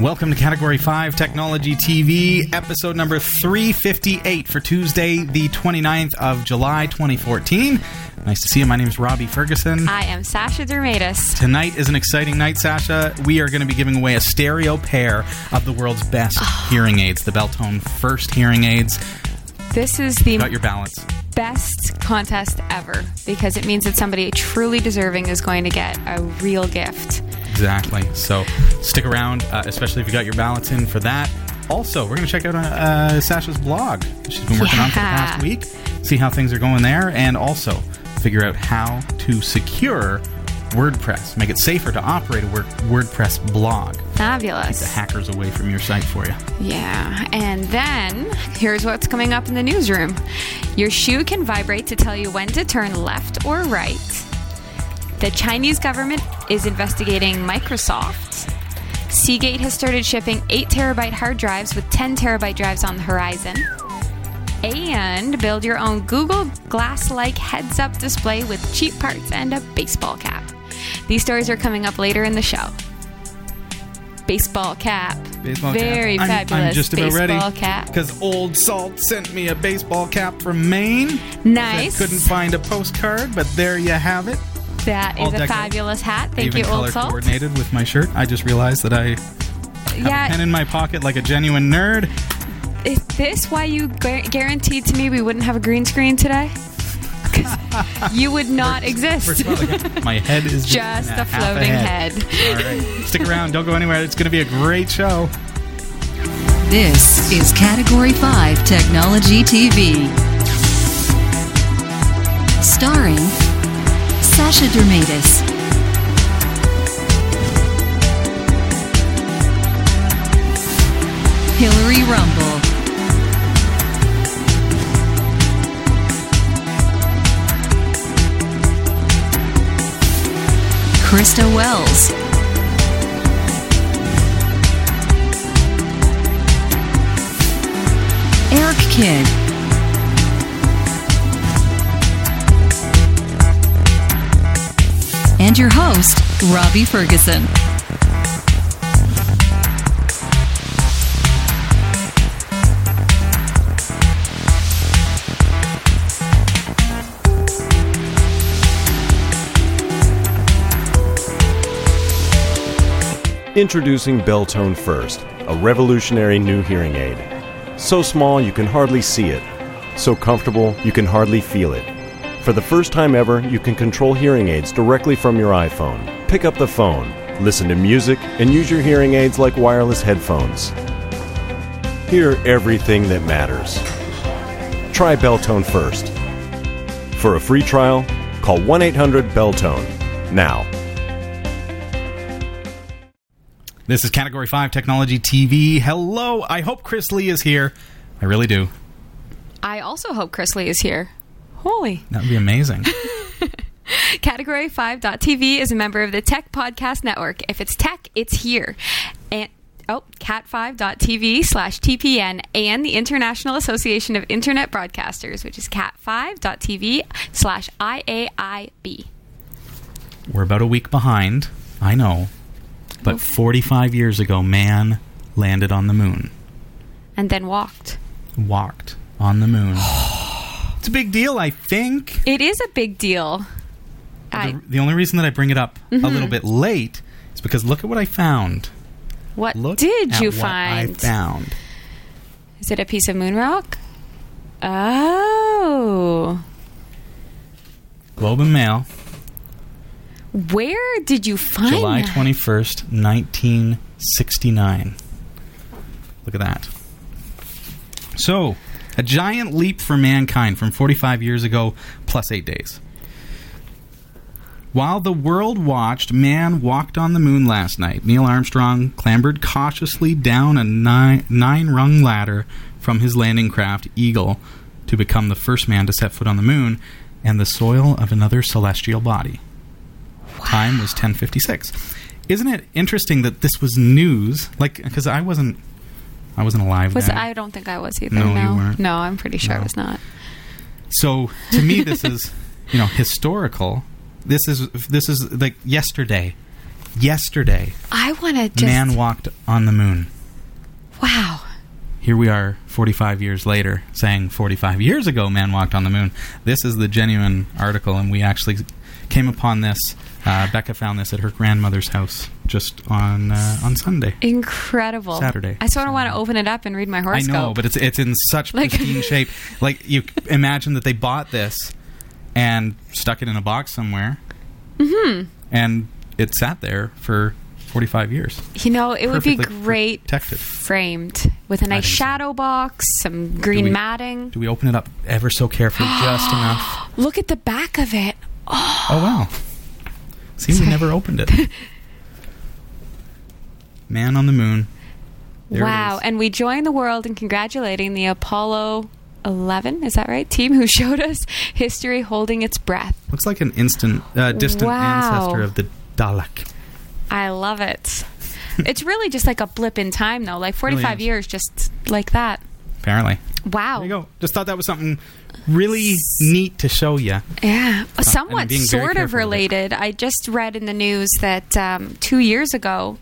Welcome to Category 5 Technology TV, episode number 358 for Tuesday, the 29th of July, 2014. Nice to see you. My name is Robbie Ferguson. I am Sasha Dirmeitis. Tonight is an exciting night, Sasha. We are going to be giving away a stereo pair of the world's best oh. hearing aids, the Beltone First hearing aids. This is the Got your balance. best contest ever because it means that somebody truly deserving is going to get a real gift. Exactly. So stick around, uh, especially if you got your balance in for that. Also, we're going to check out uh, uh, Sasha's blog. She's been working on for the past week. See how things are going there, and also figure out how to secure WordPress, make it safer to operate a Word- WordPress blog. fabulous The hackers away from your site for you. Yeah. And then here's what's coming up in the newsroom your shoe can vibrate to tell you when to turn left or right. The Chinese government is investigating Microsoft. Seagate has started shipping 8 terabyte hard drives with 10 terabyte drives on the horizon. And build your own Google Glass like heads up display with cheap parts and a baseball cap. These stories are coming up later in the show. Baseball cap. Baseball cap. Very I'm- fabulous. I'm just about baseball ready. cap. Because Old Salt sent me a baseball cap from Maine. Nice. I couldn't find a postcard, but there you have it. That all is a fabulous hat. Thank Even you, color Old Salt. coordinated with my shirt. I just realized that I have a pen in my pocket like a genuine nerd. is this why you gu- guaranteed to me we wouldn't have a green screen today? 'Cause you would not exist. First of all, my head is just, Just a a floating head. head. All right, stick around. Don't go anywhere. It's going to be a great show. This is Category 5 Technology TV. Starring Sasha Dirmeitis, Hillary Rumble, Krista Wells. Eric Kidd. And your host, Robbie Ferguson. Introducing Beltone First, a revolutionary new hearing aid. So small you can hardly see it, so comfortable you can hardly feel it. For the first time ever, you can control hearing aids directly from your iPhone. Pick up the phone, listen to music, and use your hearing aids like wireless headphones. Hear everything that matters. Try Beltone First. For a free trial, call 1 800 Beltone now. This is Category 5 Technology TV. Hello. I hope Chris Lee is here. I really do. I also hope Chris Lee is here. Holy. That would be amazing. Category5.tv is a member of the Tech Podcast Network. If it's tech, it's here. And oh, cat5.tv slash TPN and the International Association of Internet Broadcasters, which is cat5.tv slash IAIB. We're about a week behind. I know. But 45 years ago, man landed on the moon. And then walked. Walked on the moon. it's a big deal, I think. It is a big deal. I, The, the only reason that I bring it up a mm-hmm. little bit late is because look at what I found. what Look did you find? I found. Is it a piece of moon rock? Oh. Globe and Mail, Where did you find it? July 21st, 1969. Look at that. So, a giant leap for mankind from 45 years ago plus eight days. While the world watched, man walked on the moon last night. Neil Armstrong clambered cautiously down a nine, nine rung ladder from his landing craft, Eagle, to become the first man to set foot on the moon and the soil of another celestial body. Time was 1056. Isn't it interesting that this was news? Like, because I wasn't, I wasn't alive Was then. I don't think I was either. No, No, you weren't. No, I'm pretty sure No. I was not. So to me, this is you know historical. This is this is like yesterday. yesterday. I want to just. Man walked on the moon. Wow. Here we are 45 years later saying 45 years ago man walked on the moon. This is the genuine article, and we actually came upon this. Uh, Becca found this at her grandmother's house just on uh, on Sunday. Incredible. Saturday. I sort of want to open it up and read my horoscope. I know, but it's it's in such Like- pristine shape. Like you imagine that they bought this and stuck it in a box somewhere, hmm and it sat there for 45 years. You know, it would be great protected. framed with a nice think so. shadow box, some green we- matting. Do we open it up ever so carefully, just enough? Look at the back of it. Oh wow! See, we never opened it. Man on the moon. There wow. And we join the world in congratulating the Apollo 11, is that right? Team who showed us history holding its breath. Looks like an instant, uh, distant Wow. ancestor of the Dalek. I love it. it's really just like a blip in time, though. Like 45 is. years, just like that. Apparently. Wow. There you go. Just thought that was something really neat to show you. Yeah, somewhat I'm being very sort of careful with it. related. I just read in the news that um, two years ago,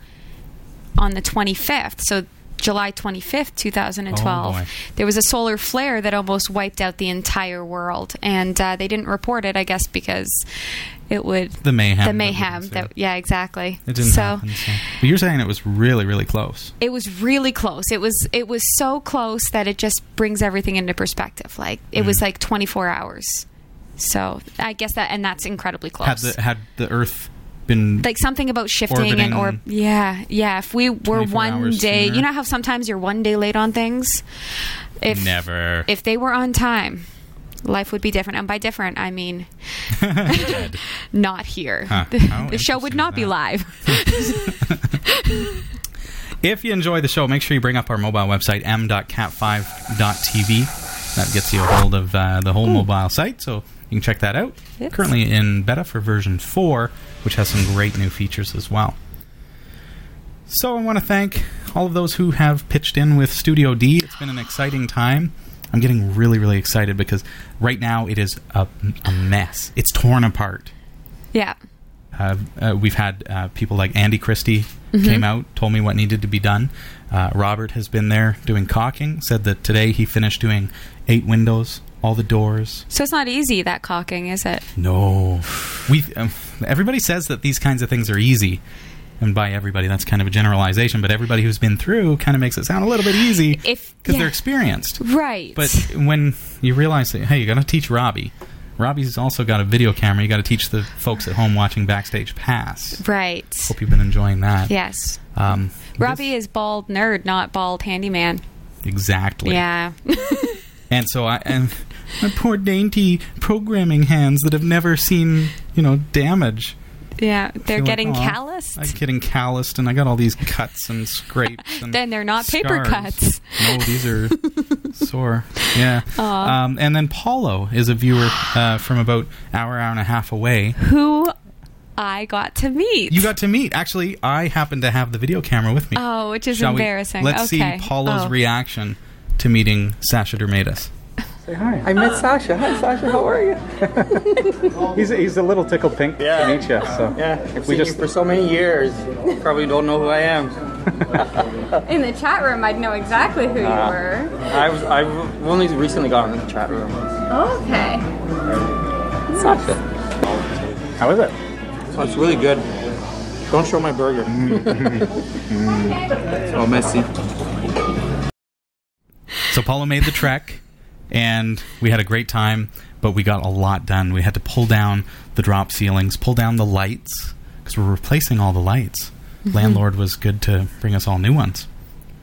on the 25th, so July 25th, 2012, Oh, there was a solar flare that almost wiped out the entire world. And uh, they didn't report it, I guess, because it would. The mayhem. The mayhem. ensue. That, yeah, exactly. It didn't so happen. So. But you're saying it was really, really close. it was really close. It was it was so close that it just brings everything into perspective. Like it Mm. was like 24 hours. So I guess that and that's incredibly close. Had the had the Earth been like something about shifting and or yeah yeah if we were one day sooner. you know how sometimes you're one day late on things if never. if they were on time life would be different and by different i mean not here Huh. the, the show would not be live If you enjoy the show, make sure you bring up our mobile website, m.cat5.tv. That gets you a hold of uh, the whole mobile site, so you can check that out. Currently in beta for version 4, which has some great new features as well. So I want to thank all of those who have pitched in with Studio D. It's been an exciting time. I'm getting really, really excited because right now it is a, a mess. It's torn apart. yeah Uh, uh, we've had uh, people like Andy Christie came out, told me what needed to be done. Uh, Robert has been there doing caulking. Said that today he finished doing eight windows, all the doors. so it's not easy that caulking is it No, we. Um, everybody says that these kinds of things are easy, and by everybody, that's kind of a generalization. But everybody who's been through kind of makes it sound a little bit easy if because yeah. they're experienced. right But when you realize that, hey, you got to teach Robbie. Robbie's also got a video camera. You got to teach the folks at home watching Backstage Pass. right Hope you've been enjoying that. yes Um, robbie is bald nerd not bald handyman exactly. yeah And so I and my poor dainty programming hands that have never seen you know damage. yeah they're like, getting "Aw, calloused I'm getting calloused, and I got all these cuts and scrapes. And Then they're not paper cuts. No, these are sore. Yeah. Um, and then Paulo is a viewer uh, from about hour, hour and a half away. who I got to meet. You got to meet. Actually, I happen to have the video camera with me. oh, which is Shall we- embarrassing. Let's okay. see Paulo's Oh. reaction to meeting Sasha Dirmeitis. Say hi. I met ah. Sasha. Hi, Sasha. How are you? He's, he's a little tickled pink Yeah. to meet you. So Yeah, I've we seen just you for so many years. Probably don't know who I am. In the chat room, I'd know exactly who you uh, were. I was I've only recently got in the chat room. Okay. Sasha. how is it? Oh, it's really good. Don't show my burger. it's all oh, messy. So Paulo made the trek, and we had a great time. But we got a lot done. We had to pull down the drop ceilings, pull down the lights because we're replacing all the lights. Landlord was good to bring us all new ones.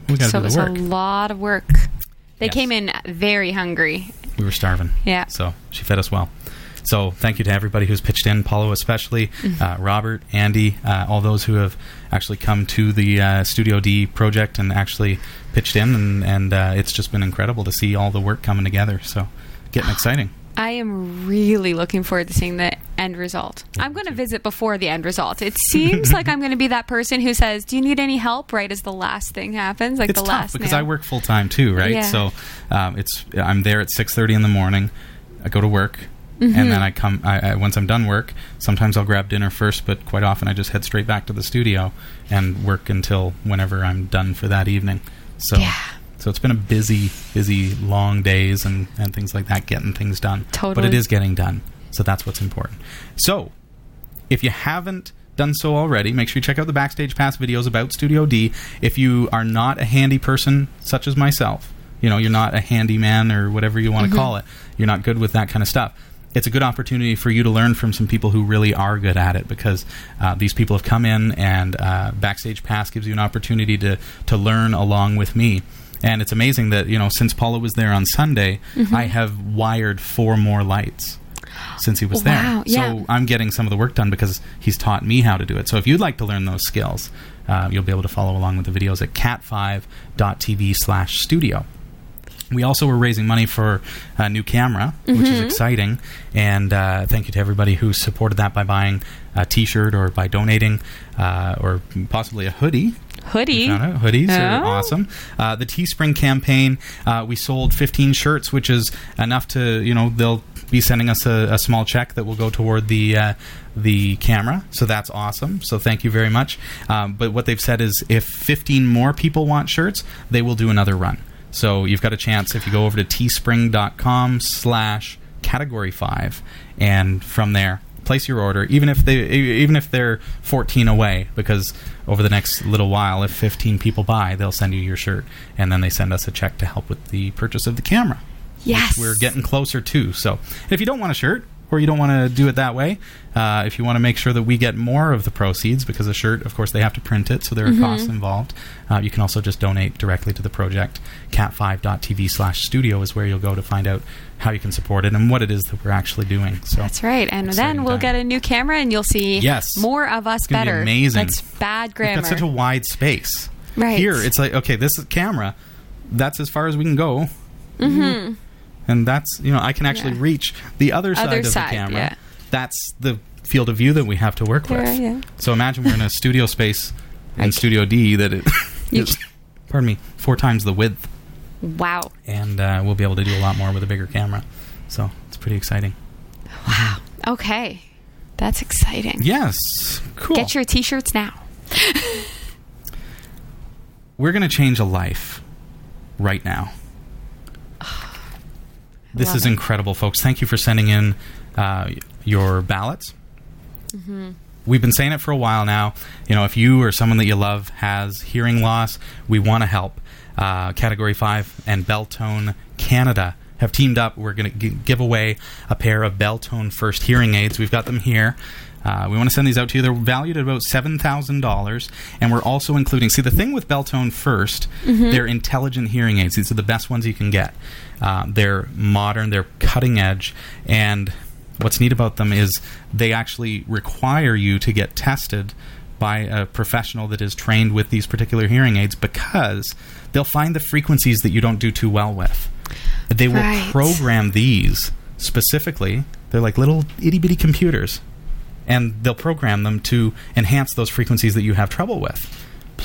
We got to So it was a lot of work. They Yes. came in very hungry. We were starving. Yeah. So she fed us well. So thank you to everybody who's pitched in, Paulo especially, Mm-hmm. uh, Robert, Andy, uh, all those who have actually come to the uh, Studio D project and actually pitched in, and, and uh, it's just been incredible to see all the work coming together. So getting exciting. I am really looking forward to seeing the end result. I'm going to visit before the end result. It seems like I'm going to be that person who says, "Do you need any help?" Right as the last thing happens, like it's the tough last because nail. I work full time too, right? Yeah. So um, it's I'm there at six thirty in the morning. I go to work. and then I come. I, I once I'm done work, sometimes I'll grab dinner first, but quite often I just head straight back to the studio and work until whenever I'm done for that evening. So. Yeah. So it's been a busy, busy, long days and, and things like that, getting things done. Totally. But it is getting done. So that's what's important. So if you haven't done so already, make sure you check out the Backstage Pass videos about Studio D. If you are not a handy person, such as myself, you know, you're not a handyman or whatever you want to mm-hmm. call it, you're not good with that kind of stuff. It's a good opportunity for you to learn from some people who really are good at it because uh, these people have come in and uh, Backstage Pass gives you an opportunity to, to learn along with me. And it's amazing that, you know, since Paulo was there on Sunday, I have wired four more lights since he was Wow, there. yeah. So I'm getting some of the work done because he's taught me how to do it. So if you'd like to learn those skills, uh, you'll be able to follow along with the videos at cat5.tv slash studio. We also were raising money for a new camera, which is exciting. And uh, thank you to everybody who supported that by buying a t shirt or by donating uh, or possibly a hoodie. Hoodie. We found out. Hoodies are Oh. awesome. Uh, the Teespring campaign, uh, we sold 15 shirts, which is enough to, you know, they'll be sending us a, a small check that will go toward the uh, the camera. So that's awesome. So thank you very much. Um, but what they've said is if 15 more people want shirts, they will do another run. So you've got a chance if you go over to teespring.com slash category 5 and from there place your order even if they even if they're 14 away because over the next little while if 15 people buy they'll send you your shirt and then they send us a check to help with the purchase of the camera Yes. we're getting closer to so if you don't want a shirt or you don't want to do it that way uh, if you want to make sure that we get more of the proceeds because a shirt of course they have to print it so there are costs involved uh, you can also just donate directly to the project cat5.tv slash studio is where you'll go to find out how you can support it and what it is that we're actually doing so That's right. And then we'll time. get a new camera and you'll see Yes. more of us better. amazing. That's bad grammar. got such a wide space. Right. Here, it's like, okay, this is camera. That's as far as we can go. Mm-hmm. And that's, you know, I can actually Yeah. reach the other side of side, the camera. yeah. That's the field of view that we have to work There, with. yeah. So imagine we're in a studio space in. Studio D that it is, pardon me, four times the width. wow. And uh, we'll be able to do a lot more with a bigger camera. So it's pretty exciting. Wow. Okay. That's exciting. Yes. Cool. Get your t shirts now. we're going to change a life right now. This is it. incredible, folks. Thank you for sending in uh, your ballots. Mm-hmm. We've been saying it for a while now. You know, if you or someone that you love has hearing loss, we want to help. Uh, Category 5 and Beltone Canada have teamed up. We're going to g- give away a pair of Beltone First hearing aids. We've got them here. Uh, we want to send these out to you. They're valued at about seven thousand dollars, and we're also including. See, the thing with Beltone 1st Mm-hmm. they're intelligent hearing aids. These are the best ones you can get. Uh, they're modern, they're cutting edge, and what's neat about them is they actually require you to get tested by a professional that is trained with these particular hearing aids because they'll find the frequencies that you don't do too well with. They will Right. program these specifically. They're like little itty bitty computers, and they'll program them to enhance those frequencies that you have trouble with.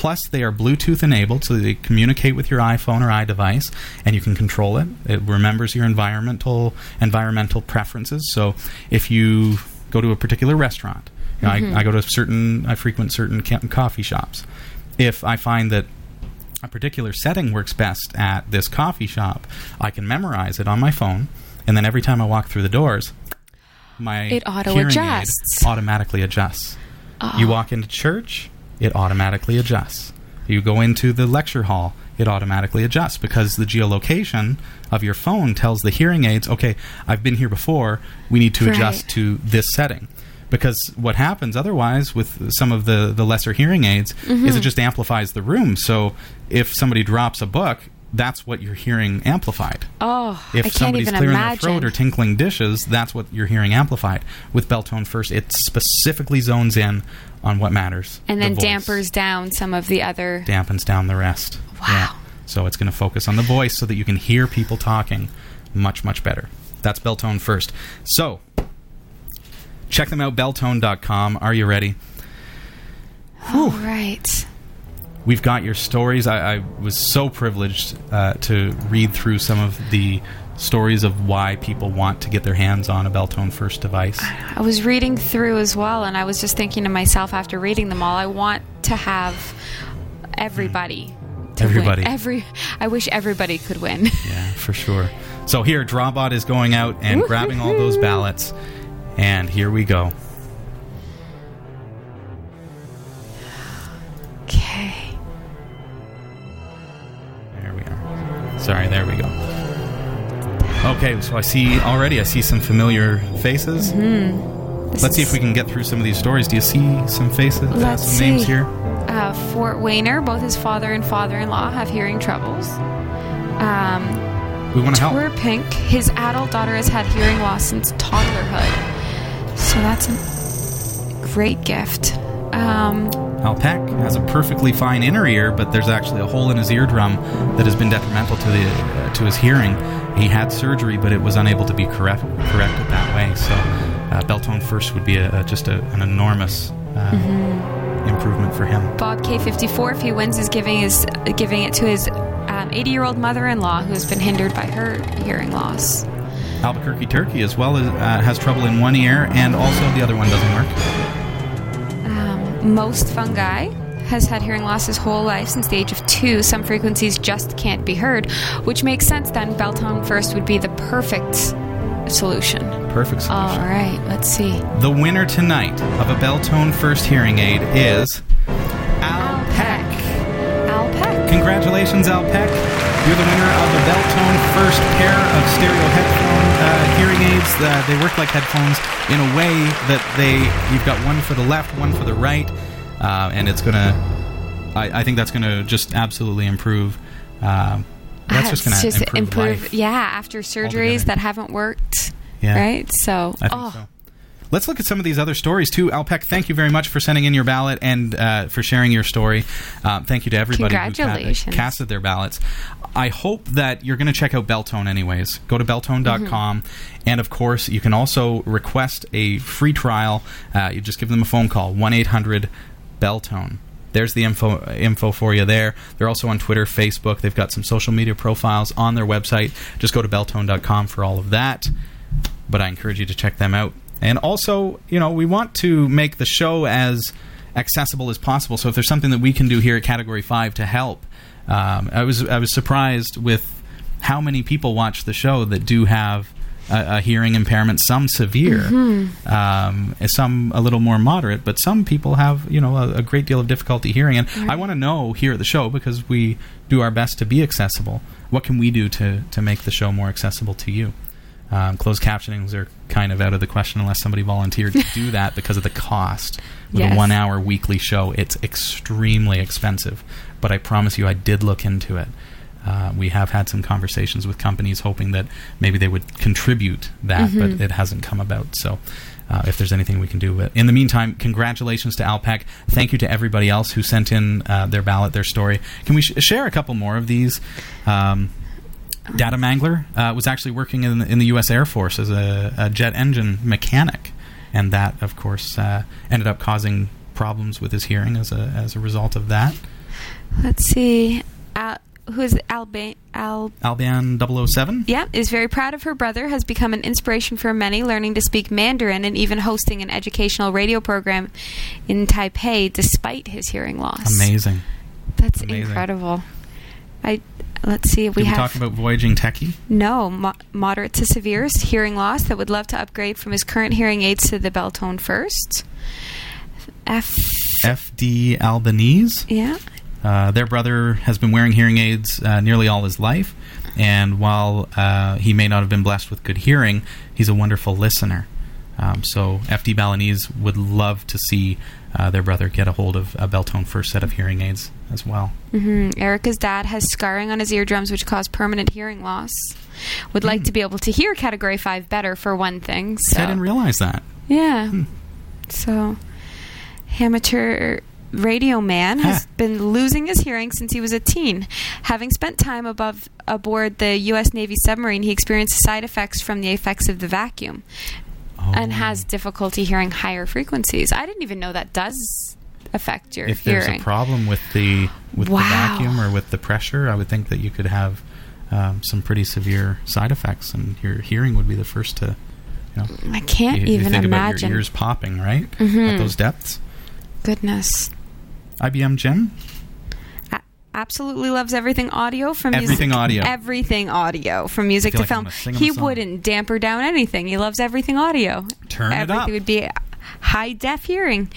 Plus, they are Bluetooth enabled, so they communicate with your iPhone or iDevice, and you can control it. It remembers your environmental environmental preferences. So, if you go to a particular restaurant, you know, I, mm-hmm. I go to certain, I frequent certain coffee shops. If I find that a particular setting works best at this coffee shop, I can memorize it on my phone, and then every time I walk through the doors, my It auto adjusts. automatically adjusts. You ah. walk into church, it automatically adjusts. You go into the lecture hall, it automatically adjusts because the geolocation of your phone tells the hearing aids, okay, I've been here before, we need to Right. adjust to this setting. Because what happens otherwise with some of the, the lesser hearing aids is it mm-hmm. just amplifies the room. So if somebody drops a book, that's what you're hearing amplified. Oh, If I can't somebody's clearing imagine. their throat or tinkling dishes, that's what you're hearing amplified. With Beltone First, it specifically zones in on what matters. and then voice. dampers down some of the other. dampens down the rest. Wow. So it's going to focus on the voice so that you can hear people talking much, much better. That's Beltone First. So check them out, beltone.com. Are you ready? All right. we've got your stories. I, I was so privileged uh, to read through some of the stories of why people want to get their hands on a Beltone First device. I was reading through as well, and I was just thinking to myself after reading them all, I want to have everybody. to win. Everybody. Every. I wish everybody could win. Yeah, for sure. So here, Drawbot is going out and grabbing all those ballots, and here we go. okay. There we are. Sorry, there we go. Okay, so I see already. I see some familiar faces. Let's see if we can get through some of these stories. Do you see some faces? uh, some names here. Uh, Fort Wayner, both his father and father-in-law have hearing troubles. Um, We want to help. Tor Pink, his adult daughter has had hearing loss since toddlerhood, so that's a great gift. Um, Alpec has a perfectly fine inner ear, but there's actually a hole in his eardrum that has been detrimental to the uh, to his hearing. He had surgery, but it was unable to be correct, corrected that way. So, uh, Beltone First would be a, a, just a, an enormous uh, improvement for him. Bob K54, if he wins, is giving his giving it to his 80-year-old mother-in-law who has been hindered by her hearing loss. Albuquerque Turkey, as well as uh, has trouble in one ear, and also the other one doesn't work. Um, most fungi has had hearing loss his whole life since the age of two. Some frequencies just can't be heard, which makes sense. Then Beltone First would be the perfect solution. Perfect solution. All right, let's see. The winner tonight of a Beltone First hearing aid is Al Peck. Al Peck. Congratulations, Al Peck. You're the winner of the Beltone first pair of stereo headphone uh, hearing aids. Uh, they work like headphones in a way that they you've got one for the left, one for the right, uh, and it's gonna. I, I think that's gonna just absolutely improve. Um, that's just gonna It's improve, life. Yeah, after surgeries altogether. that haven't worked. Yeah. Right. So. I think oh, so. Let's look at some of these other stories too. Alpec, thank you very much for sending in your ballot and uh, for sharing your story. Um, thank you to everybody who ca- casted their ballots. I hope that you're going to check out Beltone anyways. Go to beltone.com. And of course, you can also request a free trial. Uh, you just give them a phone call 1 800 Beltone. There's the info info for you there. They're also on Twitter, Facebook. They've got some social media profiles on their website. Just go to beltone.com for all of that. But I encourage you to check them out. And also, you know, we want to make the show as accessible as possible. So if there's something that we can do here at Category Five to help, um, I was I was surprised with how many people watch the show that do have a, a hearing impairment, some severe, um, some a little more moderate, but some people have you know a, a great deal of difficulty hearing. And I want to know here at the show because we do our best to be accessible. What can we do to to make the show more accessible to you? Um, closed captionings are kind of out of the question unless somebody volunteered to do that because of the cost. With Yes. a one hour weekly show, it's extremely expensive. But I promise you, I did look into it. Uh, we have had some conversations with companies hoping that maybe they would contribute that, but it hasn't come about. So. Uh, if there's anything we can do. But in the meantime, congratulations to Alpec. Thank you to everybody else who sent in uh, their ballot, their story. Can we sh- share a couple more of these? Um, Data Mangler uh, was actually working in, in the U.S. Air Force as a, a jet engine mechanic, and that, of course, uh, ended up causing problems with his hearing as a as a result of that. let's see. Al, who's Alba? Al? Alban 007? Yeah, is very proud of her brother, has become an inspiration for many, learning to speak Mandarin and even hosting an educational radio program in Taipei despite his hearing loss. Amazing. That's Amazing. incredible. I let's see. If we Did we have talk about voyaging techie? no mo- moderate to severe hearing loss that would love to upgrade from his current hearing aids to the Beltone first. F. FD Albanese. Yeah. Uh, their brother has been wearing hearing aids uh, nearly all his life, and while uh, he may not have been blessed with good hearing, he's a wonderful listener. Um, so FD Balinese would love to see uh, their brother get a hold of a Beltone first set of hearing aids as well. hmm Erica's dad has scarring on his eardrums, which cause permanent hearing loss. Would like to be able to hear Category Five better, for one thing. So I didn't realize that. Yeah. So, amateur radio man has Huh. been losing his hearing since he was a teen. Having spent time above aboard the U.S. Navy submarine, he experienced side effects from the effects of the vacuum Oh. and has difficulty hearing higher frequencies. I didn't even know that does affect your hearing. if there's hearing. a problem with the with Wow. the vacuum or with the pressure, I would think that you could have um, some pretty severe side effects, and your hearing would be the first to. You know, I can't you, you even think about imagine. your ears popping, right? Mhm. At those depths. Goodness. IBM Jim, absolutely loves everything audio from music. Everything audio. Everything audio from music to like film. gonna sing him He wouldn't damper down anything. He loves everything audio. Turn it everything up. would be high def hearing.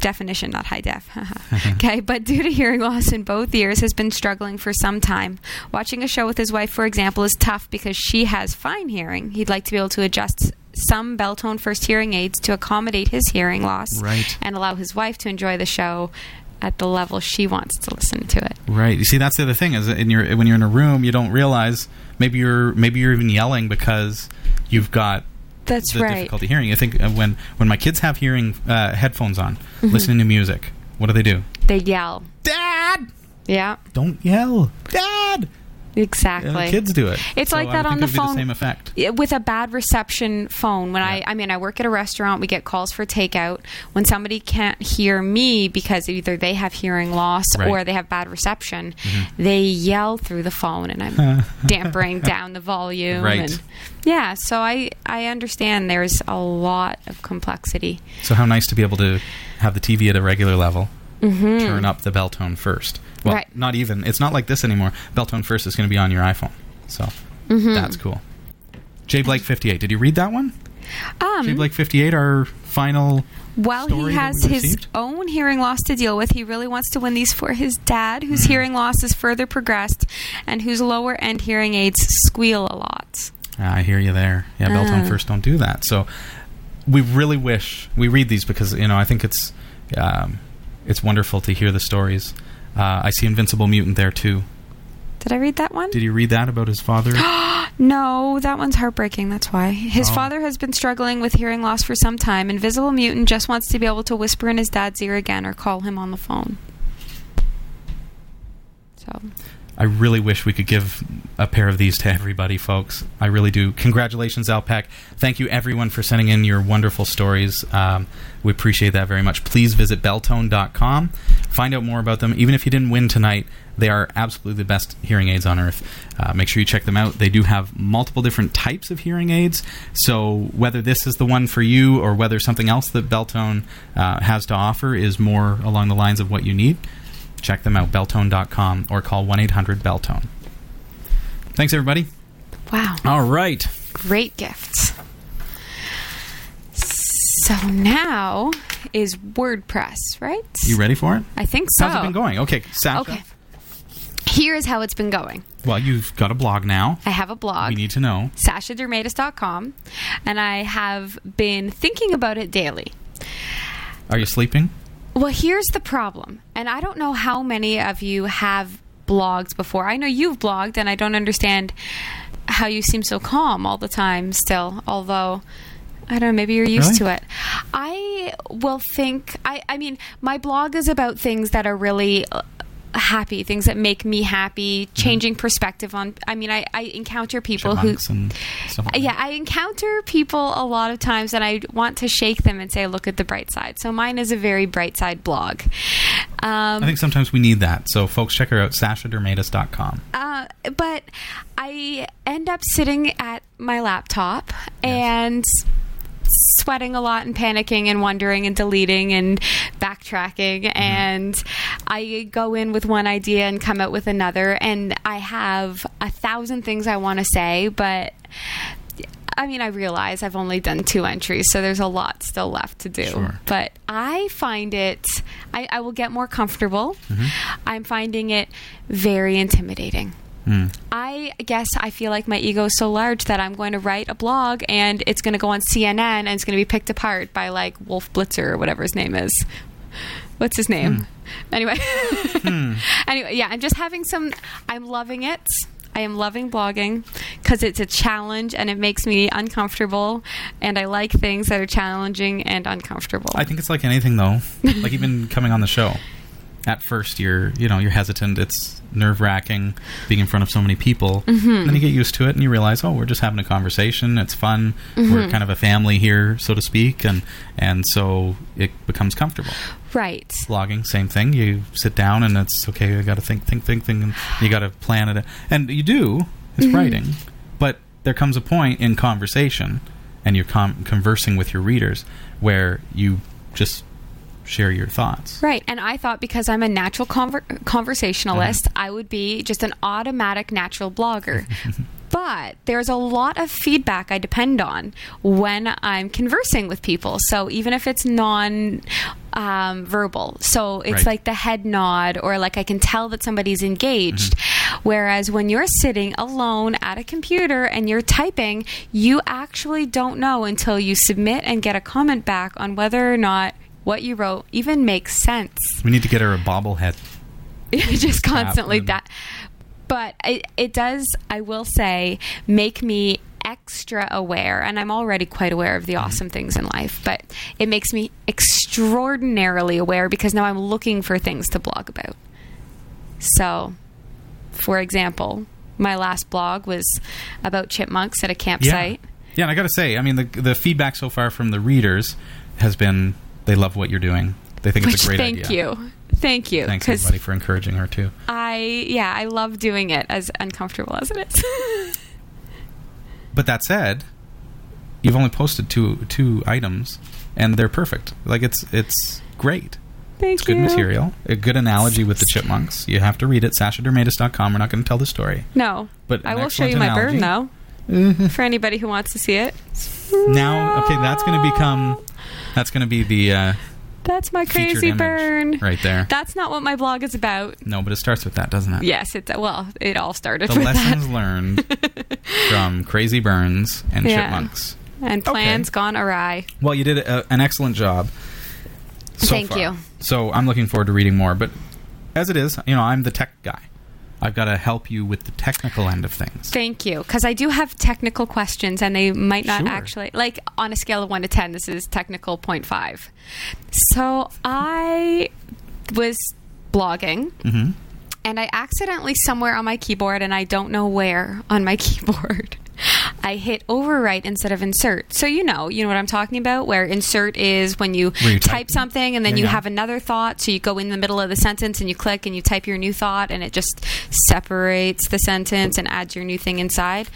Definition, not high def. okay, but due to hearing loss in both ears, has been struggling for some time. Watching a show with his wife, for example, is tough because she has fine hearing. He'd like to be able to adjust some Beltone first hearing aids to accommodate his hearing loss Right. and allow his wife to enjoy the show at the level she wants to listen to it. right? You see, that's the other thing is in your when you're in a room, you don't realize maybe you're maybe you're even yelling because you've got That's the right. difficulty hearing. I think uh, when when my kids have hearing uh, headphones on, Mm-hmm. listening to music, what do they do? They yell. Dad, Yeah, don't yell, Dad. Exactly. Kids do it. It's So like that on the it would be phone. The same effect. With a bad reception phone when Yeah. i i mean i work at a restaurant we get calls for takeout when somebody can't hear me because either they have hearing loss Right. Mm-hmm. or they have bad reception they yell through the phone and i'm dampering down the volume Right. and yeah so i i understand there's a lot of complexity So how nice to be able to have the TV at a regular level. Turn up the Beltone first. Well, Mm-hmm. Right. not even. It's not like this anymore. Beltone first is going to be on your iPhone. So Mm-hmm. that's cool. J Blake fifty eight. Did you read that one? um J Blake fifty eight. Our final. While he has his received? own hearing loss to deal with, he really wants to win these for his dad, whose Mm-hmm. hearing loss is further progressed and whose lower end hearing aids squeal a lot. Ah, I hear you there. Yeah, Beltone Ah. first. Don't do that. So we really wish we read these because you know I think it's um, it's wonderful to hear the stories. Uh, I see Invincible Mutant there too. Did I read that one? Did you read that about his father? No, that one's heartbreaking. That's why. His Oh. father has been struggling with hearing loss for some time. Invisible Mutant just wants to be able to whisper in his dad's ear again or call him on the phone. So, I really wish we could give a pair of these to everybody, folks. I really do. Congratulations, Alpac. Thank you, everyone, for sending in your wonderful stories. Um, we appreciate that very much. Please visit beltone.com. Find out more about them. Even if you didn't win tonight, they are absolutely the best hearing aids on earth. Uh, make sure you check them out. They do have multiple different types of hearing aids. So whether this is the one for you or whether something else that Beltone uh, has to offer is more along the lines of what you need, check them out, beltone.com, or call 1 800 Beltone. Thanks, everybody. wow. All right. Great gifts. So now is WordPress, right? You ready for it? I think so. How's it been going? Okay, Sasha. Okay. Here is how it's been going. Well, you've got a blog now. I have a blog. We need to know. sashadirmeitis.com and I have been thinking about it daily. Are you sleeping? Well, here's the problem. And I don't know how many of you have blogged before. I know you've blogged and I don't understand how you seem so calm all the time still, although I don't know, maybe you're used Really? to it. I will think I I mean, my blog is about things that are really happy, things that make me happy, changing perspective on I mean, I, I encounter people who Chipmunks stuff like yeah. I encounter people a lot of times and I want to shake them and say, look at the bright side. So mine is a very bright side blog. Um, I think sometimes we need that. So, folks, check her out, sashadirmeitis.com. uh, but I end up sitting at my laptop and sweating a lot and panicking and wondering and deleting and backtracking. Mm-hmm. And I go in with one idea and come out with another. And I have a thousand things I want to say but I mean I realize I've only done two entries so there's a lot still left to do. Sure. but I find it I, I will get more comfortable. Mm-hmm. I'm finding it very intimidating Hmm. I guess I feel like my ego is so large that I'm going to write a blog and it's going to go on CNN and it's going to be picked apart by like Wolf Blitzer or whatever his name is. What's his name? Hmm. Anyway. Hmm. anyway, yeah, I'm just having some I'm loving it. I am loving blogging because it's a challenge and it makes me uncomfortable and I like things that are challenging and uncomfortable. I think it's like anything, though. like even coming on the show. At first, you're you know you're hesitant. It's nerve wracking being in front of so many people. Mm-hmm. Then you get used to it, and you realize, oh, we're just having a conversation. It's fun. Mm-hmm. We're kind of a family here, so to speak, and and so it becomes comfortable. Right. blogging same thing you sit down and it's okay you gotta think think think think and you gotta plan it and you do it's Mm-hmm. writing but there comes a point in conversation and you're com- conversing with your readers where you just share your thoughts Right. And I thought because I'm a natural conver- conversationalist, Mm-hmm. I would be just an automatic natural blogger. but there's a lot of feedback I depend on when I'm conversing with people. So even if it's non um, verbal, so it's Right. like the head nod or like I can tell that somebody's engaged. Whereas when you're sitting alone at a computer and you're typing, you actually don't know until you submit and get a comment back on whether or not what you wrote even makes sense. we need to get her a bobblehead just constantly happened. that. But it, it does, I will say, make me extra aware, and I'm already quite aware of the Mm-hmm. awesome things in life, but it makes me extraordinarily aware because now I'm looking for things to blog about. So, for example, my last blog was about chipmunks at a campsite. yeah yeah and i gotta say i mean the, the feedback so far from the readers has been they love what you're doing they think it's a great thank idea Thank you. Thank you. thanks everybody for encouraging her too I yeah, I love doing it as uncomfortable as it is. But that said, you've only posted two two items, and they're perfect. Like it's it's great. Thank It's good you. material. A good analogy with the chipmunks. You have to read it. SashaDirmeitis.com. We're not going to tell the story. No, But I will show you my bird analogy. though. Mm-hmm. For anybody who wants to see it. Now, okay, that's going to become that's going to be the uh, That's my crazy burn. right there. That's not what my blog is about. no, but it starts with that, doesn't it? Yes, it's well, it all started The with lessons that. learned from Crazy Burns and Yeah. Chipmunks. And plans gone awry. Well, you did a, an excellent job. So Thank far. you. So I'm looking forward to reading more. But as it is, you know, I'm the tech guy. I've got to help you with the technical end of things. Thank you, because I do have technical questions, and they might not Sure. actually like on a scale of one to ten. This is technical 0.5. So I was blogging, hmm and I accidentally somewhere on my keyboard, and I don't know where on my keyboard, I hit overwrite instead of insert. So you know, you know what I'm talking about. Where insert is when you, you type type. something, and then Yeah, you yeah. have another thought. So you go in the middle of the sentence, and you click, and you type your new thought, and it just separates the sentence and adds your new thing inside.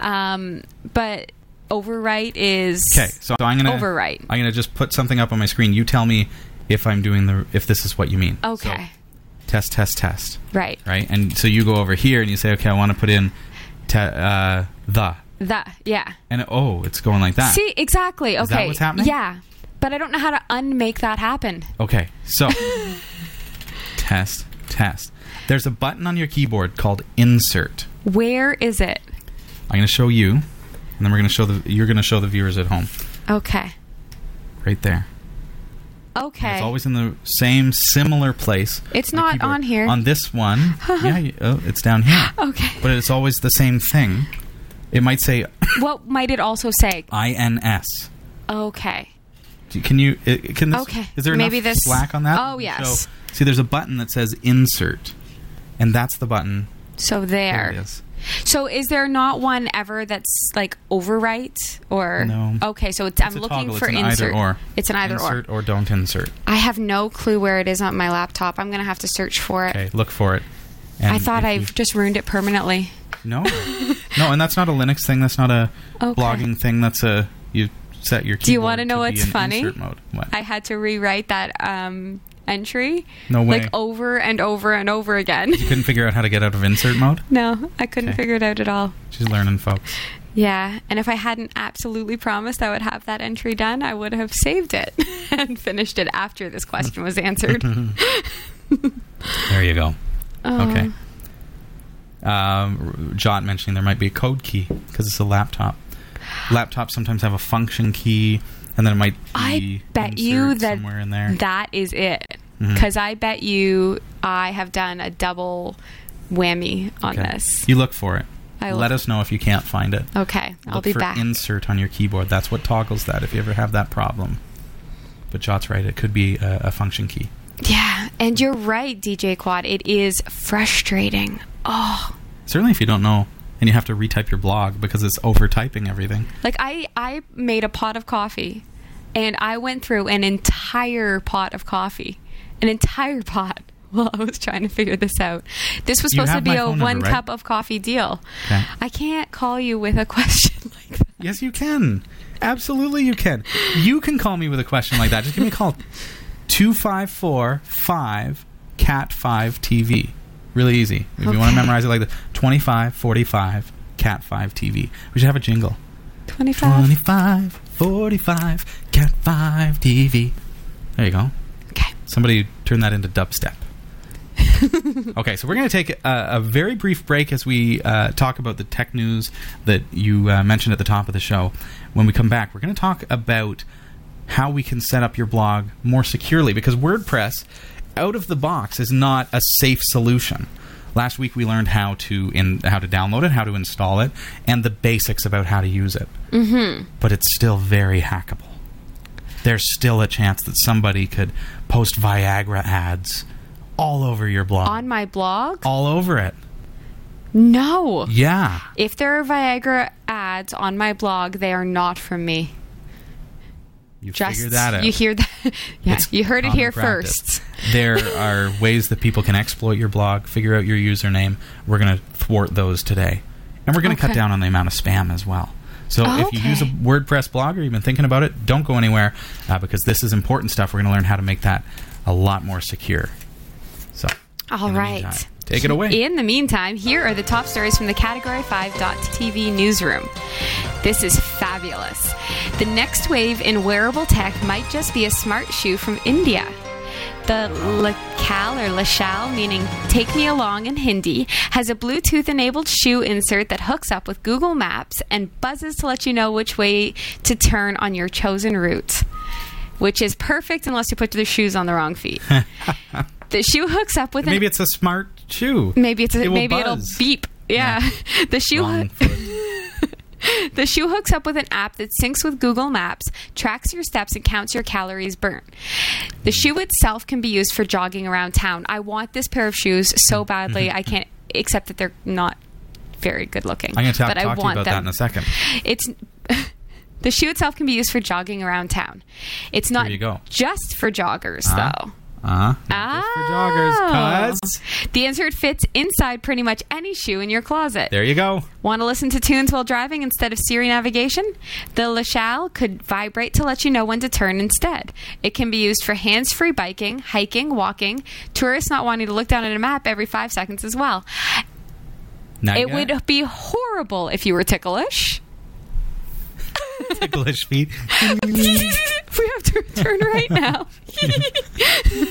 Um, but overwrite is Okay, so I'm gonna Overwrite. I'm gonna just put something up on my screen. You tell me if I'm doing the if this is what you mean. okay, So, test, test, test. right. Right, and so you go over here and you say, okay, I want to put in te- uh, the, That yeah. and oh, it's going like that. See, exactly. Okay. Is that what's happening? Yeah. But I don't know how to unmake that happen. Okay, so test, test. There's a button on your keyboard called Insert. Where is it? I'm going to show you, and then we're going to show the. You're going to show the viewers at home, Okay. right there. Okay. It's always in the same similar place. It's on not on here. On this one, yeah, you, oh, it's down here. okay. But it's always the same thing. It might say What might it also say? INS. Okay. Do- Can you? uh, Can this? Okay. Is there Maybe enough this- slack on that? Oh, yes. So, see, there's a button that says Insert, and that's the button. So There there. it is. So is there not one ever that's like overwrite or No. Okay, so it's, I'm It's a looking toggle. for it's an insert. either or. It's an either insert or. or don't insert. I have no clue where it is on my laptop. I'm going to have to search for it. Okay, look for it. And I thought I've just ruined it permanently. no, no, and that's not a Linux thing. That's not a Okay. blogging thing. That's a you set your. Do you want wanna know what's funny? Insert mode. What? I had to rewrite that um, entry No way. like over and over and over again. you couldn't figure out how to get out of insert mode. no, I couldn't Okay. figure it out at all. She's learning, folks. Yeah, and if I hadn't absolutely promised I would have that entry done, I would have saved it and finished it after this question was answered. There you go. Oh. Okay. Um, Jot mentioning there might be a code key because it's a laptop. Laptops sometimes have a function key, and then it might be I bet you that somewhere in there. that is it. Because I bet you I have done a double whammy on Okay. this. You look for it. I Let us know if you can't find it. Okay, I'll look be for back. insert on your keyboard. That's what toggles that. If you ever have that problem. But Jot's right. It could be a, a function key. Yeah, and you're right, DJ Quad. It is frustrating. Oh, Certainly, if you don't know and you have to retype your blog because it's over typing everything. like I I made a pot of coffee and I went through an entire pot of coffee, an entire pot. While I was trying to figure this out, this was supposed to be a number, one right? cup of coffee deal. Okay. I can't call you with a question like that. Yes, you can. Absolutely, you can. You can call me with a question like that. Just give me a call. 254 5 CAT 5 TV. Really easy. If you want to memorize it like this 25 45 CAT 5 TV. We should have a jingle. Twenty five. 25 45 CAT 5 TV. There you go. Okay. Somebody turn that into dubstep. okay, so we're going to take a, a very brief break as we uh, talk about the tech news that you uh, mentioned at the top of the show. When we come back, we're going to talk about how we can set up your blog more securely because WordPress, out of the box, is not a safe solution. Last week we learned how to in how to download it, how to install it, and the basics about how to use it. Mm-hmm. But it's still very hackable there's still a chance that somebody could post Viagra ads all over your blog. On my blog? all over it. No. Yeah. If there are Viagra ads on my blog, they are not from me. You Just figure that out. you hear that? yeah, It's you heard it here practice. first. there are ways that people can exploit your blog, figure out your username. We're going to thwart those today. And we're going to cut down on the amount of spam as well. So if you use a WordPress blog or you've been thinking about it, don't go anywhere uh, because this is important stuff. We're going to learn how to make that a lot more secure. So, All the meantime, take it away. In the meantime, here are the top stories from the Category 5.tv newsroom. This is fabulous. The next wave in wearable tech might just be a smart shoe from India. The Lakal or Lashal, meaning take me along in Hindi, has a Bluetooth enabled shoe insert that hooks up with Google Maps and buzzes to let you know which way to turn on your chosen route, which is perfect unless you put the shoes on the wrong feet. the shoe hooks up with an Maybe it's a smart shoe. Maybe it's a, It maybe it'll beep. Yeah, the shoe Wrong the shoe hooks up with an app that syncs with Google Maps, tracks your steps, and counts your calories burned. The shoe itself can be used for jogging around town. I want this pair of shoes so badly. I can't accept that they're not very good looking. I'm going to talk, but I talk to you want about them. that in a second. It's the shoe itself can be used for jogging around town. It's not just for joggers Uh-huh. though. Uh-huh. Not just for joggers, Oh. cuz. The insert fits inside pretty much any shoe in your closet. There you go. Want to listen to tunes while driving instead of Siri navigation? The Lechal could vibrate to let you know when to turn instead. It can be used for hands free biking, hiking, walking, tourists not wanting to look down at a map every five seconds as well. Now you It got would be horrible if you were ticklish. Ticklish feet. we have to turn right now.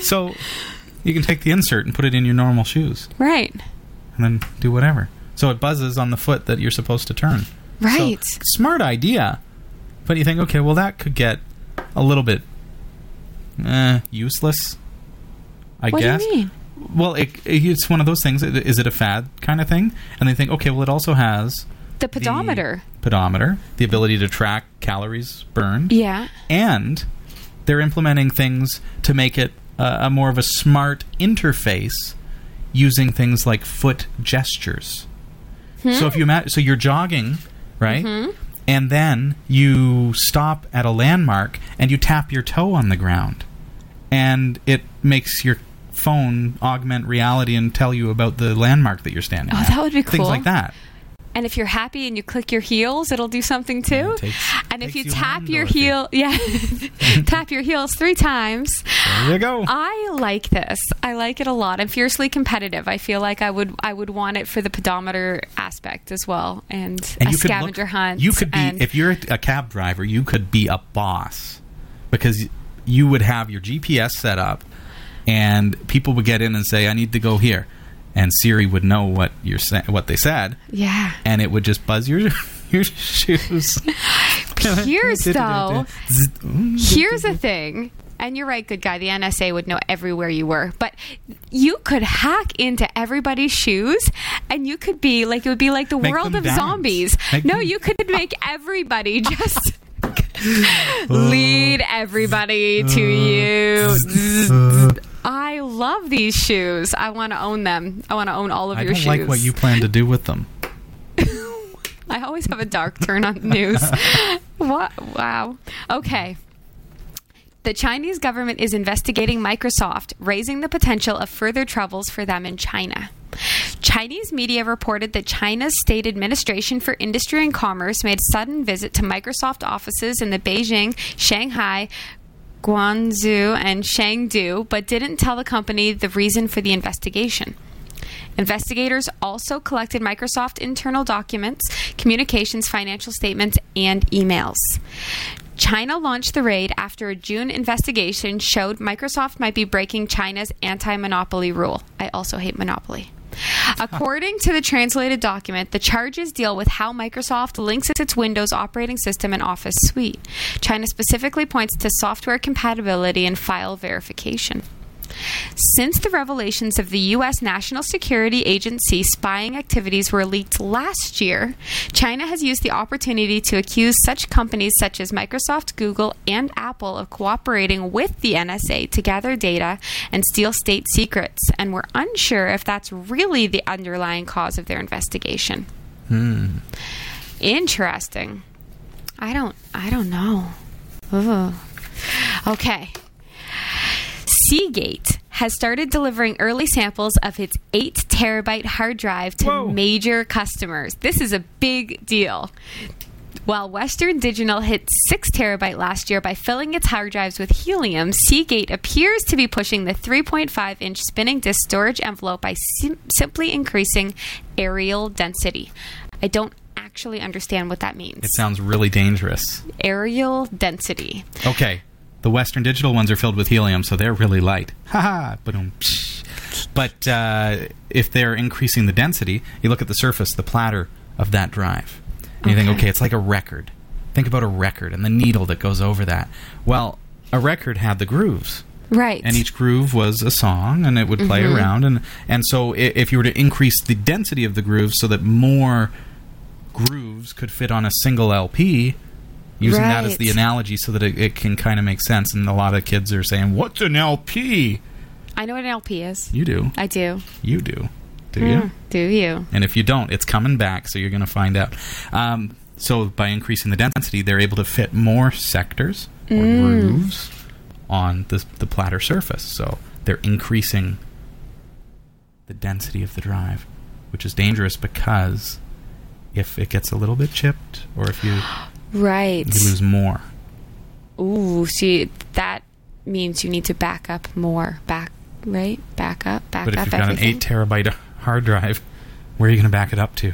So you can take the insert and put it in your normal shoes right. and then do whatever. So it buzzes on the foot that you're supposed to turn. Right. So, smart idea. But you think, okay, well, that could get a little bit eh, useless. I What do you guess. mean? Well, it, it's one of those things. Is it a fad kind of thing? And they think, okay, well, it also has The the pedometer. pedometer, the ability to track calories burned, yeah. and they're implementing things to make it uh, a more of a smart interface using things like foot gestures. So if you imagine, so you're jogging, right? And then you stop at a landmark and you tap your toe on the ground, and it makes your phone augment reality and tell you about the landmark that you're standing Oh, at. that would be cool. Things like that. And if you're happy and you click your heels, it'll do something too. Yeah, takes- and if you you tap your Dorothy. heel, yeah, tap your heels three times. There you go. I like this. I like it a lot. I'm fiercely competitive. I feel like I would I would want it for the pedometer aspect as well, and, and a scavenger look, hunt. You could be if you're a cab driver, you could be a boss because you would have your GPS set up, and people would get in and say, "I need to go here," and Siri would know what you're sa- what they said, yeah. and it would just buzz your your shoes. Here's though. Here's the thing. And you're right, good guy. The NSA would know everywhere you were. But you could hack into everybody's shoes and you could be like, it would be like the Make world of dance. zombies. Make no, them- you could make everybody just lead everybody to uh, you. Uh, I love these shoes. I want to own them. I want to own all of I your don't shoes. like what you plan to do with them. I always have a dark turn on the news. what? Wow. Okay. The Chinese government is investigating Microsoft, raising the potential of further troubles for them in China. Chinese media reported that China's State Administration for Industry and Commerce made a sudden visit to Microsoft offices in the Beijing, Shanghai, Guangzhou, and Chengdu, but didn't tell the company the reason for the investigation. Investigators also collected Microsoft internal documents, communications, financial statements, and emails. China launched the raid after a June investigation showed Microsoft might be breaking China's anti monopoly rule. I also hate monopoly. According to the translated document, the charges deal with how Microsoft links its Windows operating system and Office suite. China specifically points to software compatibility and file verification. Since the revelations of the U.S. National Security Agency spying activities were leaked last year, China has used the opportunity to accuse such companies such as Microsoft, Google, and Apple of cooperating with the NSA to gather data and steal state secrets, and we're unsure if that's really the underlying cause of their investigation. Hmm. Interesting. I don't. I don't know. Ugh. Okay. Seagate has started delivering early samples of its 8 terabyte hard drive to Whoa. major customers. This is a big deal. While Western Digital hit 6 terabyte last year by filling its hard drives with helium, Seagate appears to be pushing the 3.5 inch spinning disk storage envelope by sim- simply increasing areal density. I don't actually understand what that means. It sounds really dangerous. areal density. Okay, the Western Digital ones are filled with helium, so they're really light. Haha. Ba-dum. But uh, if they're increasing the density, you look at the surface, the platter of that drive, and you think, Okay. okay, it's like a record. Think about a record and the needle that goes over that. Well, a record had the grooves. Right. and each groove was a song and it would play Mm-hmm. around and and so if you were to increase the density of the grooves so that more grooves could fit on a single LP using that as the analogy so that it, it can kind of make sense and a lot of kids are saying what's an LP I know what an LP is. you do I do. you do do you Mm, Do you? and if you don't, it's coming back, so you're going to find out. Um, so by increasing the density, they're able to fit more sectors or grooves on the, the platter surface. So they're increasing the density of the drive, which is dangerous because if it gets a little bit chipped or if you, Right. you lose more. Ooh, see, that means you need to back up more. Back, right? Back up, back up. But if up you've got an 8 terabyte hard drive, where are you going to back it up to?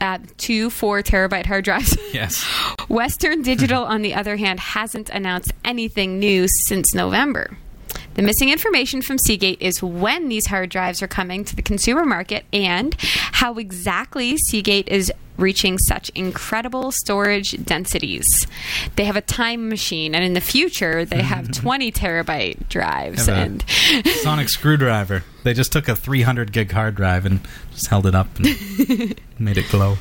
At two four terabyte hard drives. Yes. Western Digital, on the other hand, hasn't announced anything new since November. The missing information from Seagate is when these hard drives are coming to the consumer market and how exactly Seagate is reaching such incredible storage densities. They have a time machine, and in the future, they have 20 terabyte drives. And Sonic screwdriver. They just took a 300 gig hard drive and just held it up and made it glow.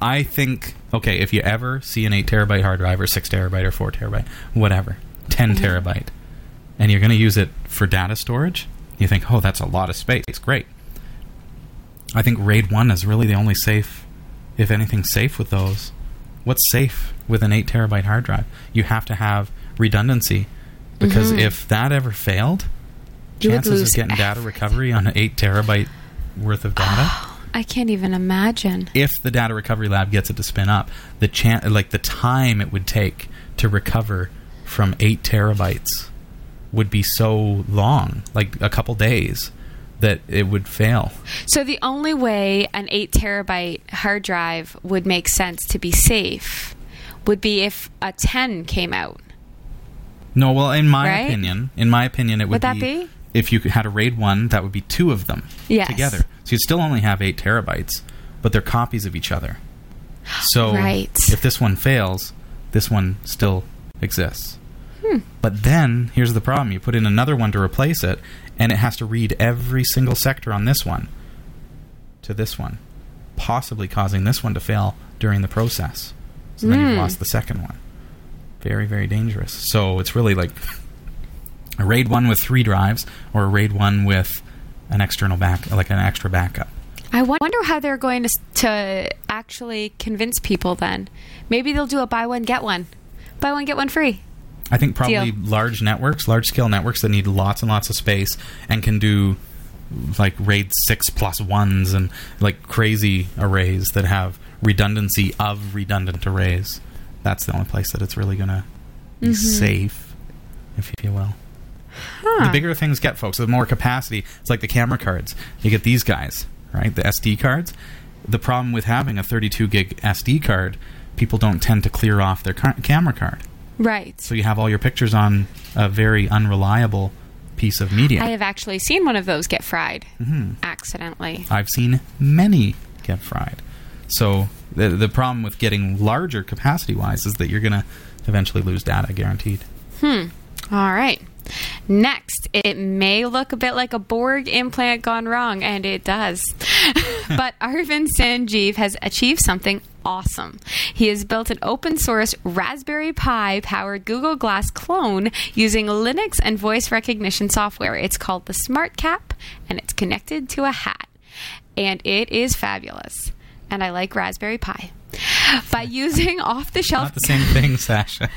I think okay, if you ever see an 8 terabyte hard drive or 6 terabyte or 4 terabyte, whatever, 10 mm-hmm. terabyte, and you're going to use it for data storage, you think, "Oh, that's a lot of space. It's great." I think RAID 1 is really the only safe if anything safe with those. What's safe with an 8 terabyte hard drive? You have to have redundancy because mm-hmm. if that ever failed, You chances of getting data recovery on an 8 terabyte worth of data oh, I can't even imagine. if the data recovery lab gets it to spin up the chan- like the time it would take to recover from 8 terabytes would be so long like a couple days that it would fail So the only way an 8 terabyte hard drive would make sense to be safe would be if a 10 came out. no well in my Right? opinion in my opinion it would, Would that be? if you had a raid 1 that would be two of them Yes. together so you'd still only have 8 terabytes but they're copies of each other so Right. if this one fails this one still exists Hmm. But then here's the problem: you put in another one to replace it, and it has to read every single sector on this one to this one, possibly causing this one to fail during the process. So then Hmm. you've lost the second one. Very, very dangerous. So it's really like a RAID one with three drives, or a RAID one with an external back, like an extra backup. I wonder how they're going to, to actually convince people then. Maybe they'll do a buy one, get one. Buy one, get one free. I think probably Deal. large networks, large scale networks that need lots and lots of space and can do like RAID 6 plus ones and like crazy arrays that have redundancy of redundant arrays. That's the only place that it's really going to be mm-hmm. safe, if you will. The bigger things get, folks, the more capacity. It's like the camera cards. You get these guys, right? The SD cards. The problem with having a 32 gig SD card, people don't tend to clear off their camera card. Right. So you have all your pictures on a very unreliable piece of media. I have actually seen one of those get fried Mm-hmm. accidentally. I've seen many get fried. So the the problem with getting larger capacity wise is that you're going to eventually lose data, guaranteed. Hmm. All right. Next, it may look a bit like a Borg implant gone wrong, and it does. but Arvind Sanjeev has achieved something awesome. He has built an open source Raspberry Pi powered Google Glass clone using Linux and voice recognition software. It's called the Smart Cap, and it's connected to a hat. And it is fabulous. And I like Raspberry Pi. By using off the shelf Not the same thing, Sasha.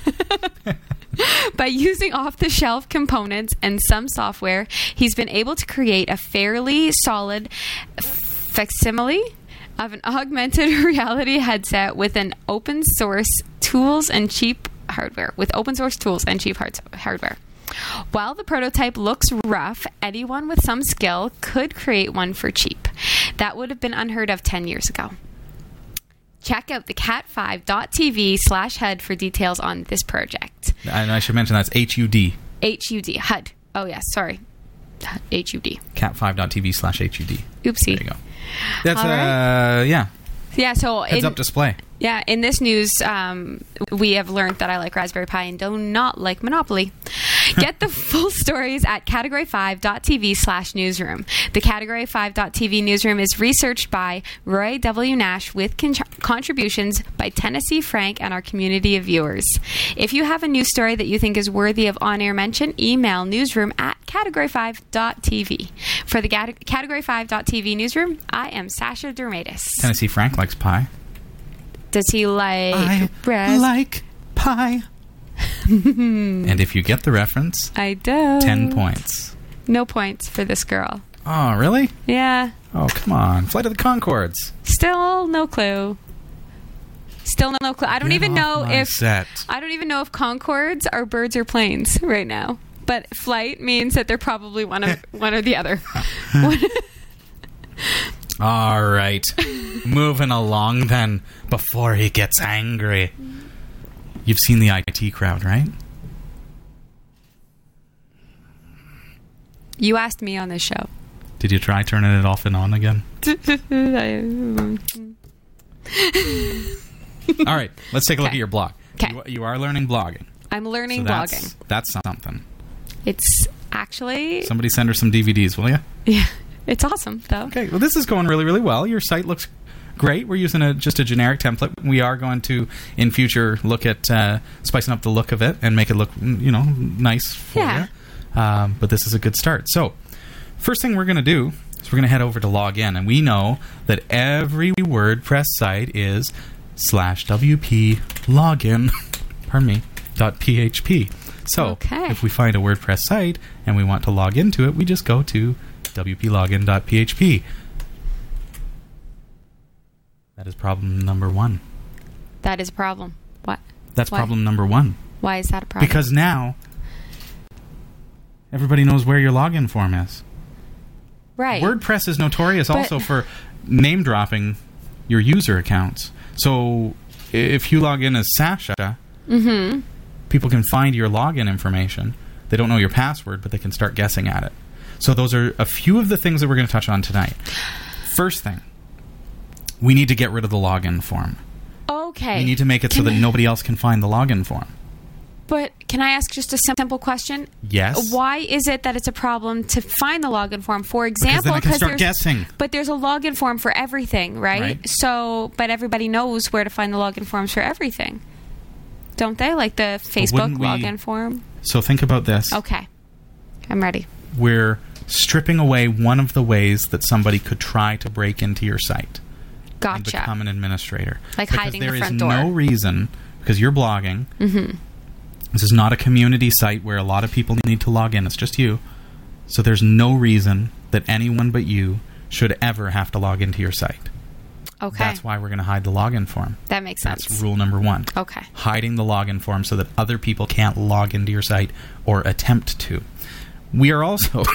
by using off the shelf components and some software, he's been able to create a fairly solid facsimile of an augmented reality headset with an open source tools and cheap hardware. With open source tools and cheap hard- hardware. While the prototype looks rough, anyone with some skill could create one for cheap. That would have been unheard of 10 years ago. Check out the cat5.tv slash head for details on this project. and I should mention that's HUD. HUD. HUD. Oh, yes. Sorry. HUD. cat5.tv slash HUD. Oopsie. There you go. That's, All uh, yeah. Yeah, so Heads in, up display. Yeah, in this news, um, we have learned that I like Raspberry Pi and do not like Monopoly. Get the full stories at category5.tv slash newsroom. The category5.tv newsroom is researched by Roy W. Nash with con- contributions by Tennessee Frank and our community of viewers. If you have a news story that you think is worthy of on air mention, email newsroom at category5.tv. For the cat- category5.tv newsroom, I am Sasha Dirmeitis. Tennessee Frank likes pie. Does he like ras- like pie. and if you get the reference, I do. 10 points. No points for this girl. Oh, really? Yeah. Oh, come on. Flight of the Conchords. Still no clue. Still no clue. I don't Get even know if set. I don't even know if Concords are birds or planes right now. But flight means that they're probably one of one or the other. All right. Moving along then before he gets angry. You've seen the IT crowd, right? you asked me on this show. Did you try turning it off and on again? All right, let's take a look at your blog. You, you are learning blogging. I'm learning So that's, blogging. That's something. It's actually Somebody send her some DVDs, will you? yeah, it's awesome though. Okay, well, this is going really, really well. Your site looks great. We're using a, just a generic template. We are going to, in future, look at uh, spicing up the look of it and make it look, you know, nice for Yeah. you. Um, but this is a good start. So, first thing we're going to do is we're going to head over to log in, and we know that every WordPress site is slash wp login. pardon me. Dot php. So, Okay. if we find a WordPress site and we want to log into it, we just go to wplogin.php. That is problem number one. That is a problem. What? That's Why? problem number one. Why is that a problem? Because now everybody knows where your login form is. right. WordPress is notorious But- also for name dropping your user accounts. So if you log in as Sasha, Mm-hmm. people can find your login information. They don't know your password, but they can start guessing at it. So those are a few of the things that we're going to touch on tonight. First thing, we need to get rid of the login form. Okay. We need to make it so that nobody else can find the login form. But can I ask just a simple question? Yes. Why is it that it's a problem to find the login form? For Because example, can start there's guessing. but there's a login form for everything, right? Right. So, but everybody knows where to find the login forms for everything, don't they? Like the Facebook we- login form. So think about this. Okay, I'm ready. We're stripping away one of the ways that somebody could try to break into your site and Gotcha. become an administrator. Like because hiding the there is front no door. reason because you're blogging. Mm-hmm. This is not a community site where a lot of people need to log in. It's just you. So there's no reason that anyone but you should ever have to log into your site. Okay. That's why we're going to hide the login form. that makes sense. That's rule number one. Okay. Hiding the login form so that other people can't log into your site or attempt to. We are also.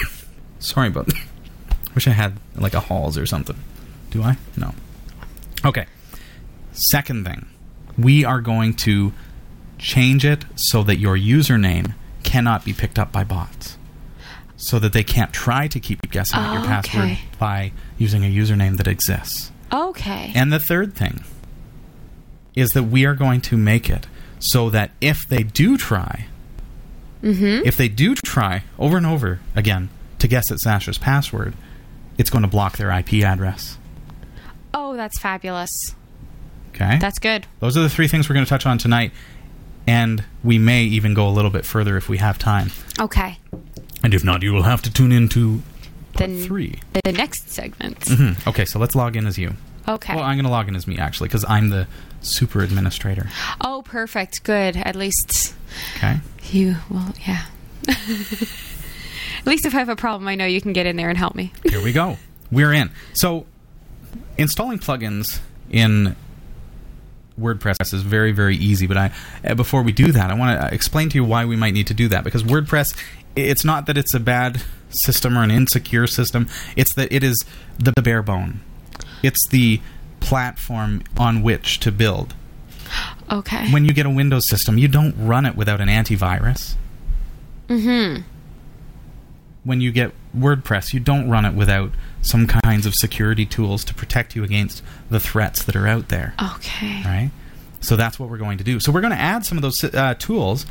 sorry about Wish I had like a halls or something. Do I? No. Okay. Second thing, we are going to change it so that your username cannot be picked up by bots. So that they can't try to keep guessing at your Oh, password okay. by using a username that exists. Okay. And the third thing is that we are going to make it so that if they do try, Mm-hmm. if they do try over and over again to guess at Sasha's password, it's going to block their IP address. oh, that's fabulous. Okay? That's good. Those are the three things we're going to touch on tonight. And we may even go a little bit further if we have time. Okay. And if not, you will have to tune in to part Then three. the next segment. Hmm. Okay, so let's log in as you. Okay. Well, I'm going to log in as me, actually, because I'm the super administrator. oh, perfect. Good. At least Okay? you will. Yeah. Least if I have a problem, I know you can get in there and help me. Here we go. We're in. So, installing plugins in WordPress is very, very easy. But I, uh, before we do that, I want to explain to you why we might need to do that. Because WordPress, it's not that it's a bad system or an insecure system. It's that it is the bare bone. It's the platform on which to build. Okay. When you get a Windows system, you don't run it without an antivirus. mm-hmm. When you get WordPress, you don't run it without some kinds of security tools to protect you against the threats that are out there. Okay. Right? So that's what we're going to do. So we're going to add some of those uh, tools.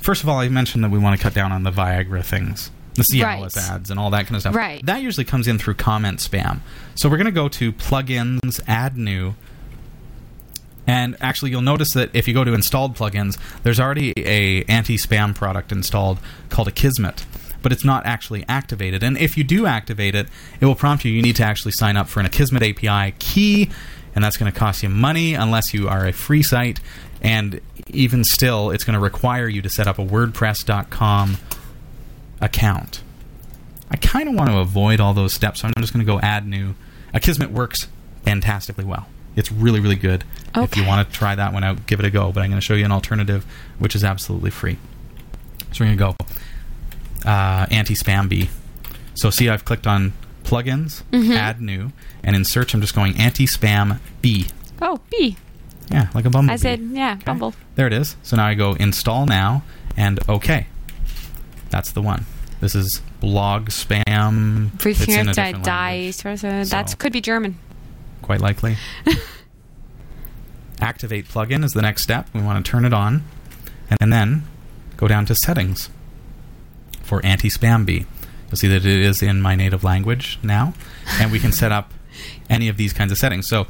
First of all, I mentioned that we want to cut down on the Viagra things, the Cialis Right. ads, and all that kind of stuff. Right. That usually comes in through comment spam. So we're going to go to plugins, add new. And actually, you'll notice that if you go to installed plugins, there's already a anti-spam product installed called Akismet, but it's not actually activated. And if you do activate it, it will prompt you. You need to actually sign up for an Akismet API key, and that's going to cost you money unless you are a free site. And even still, it's going to require you to set up a WordPress.com account. I kind of want to avoid all those steps, so I'm just going to go add new. Akismet works fantastically well. It's really, really good. If you want to try that one out, give it a go. But I'm going to show you an alternative, which is absolutely free. So we're going to go uh, anti-spam Bee. So see, I've clicked on plugins, Mm-hmm. add new, and in search, I'm just going anti-spam Bee. Oh, B. Yeah, like a bumblebee. I said, yeah, Okay. Bumble. There it is. So now I go install now and OK. That's the one. This is blog spam. It's in a Everything different dies. language, That So- could be German. quite likely. Activate plugin is the next step. We want to turn it on, and then go down to settings for anti-spam bee. You'll see that it is in my native language now, and we can set up any of these kinds of settings. So,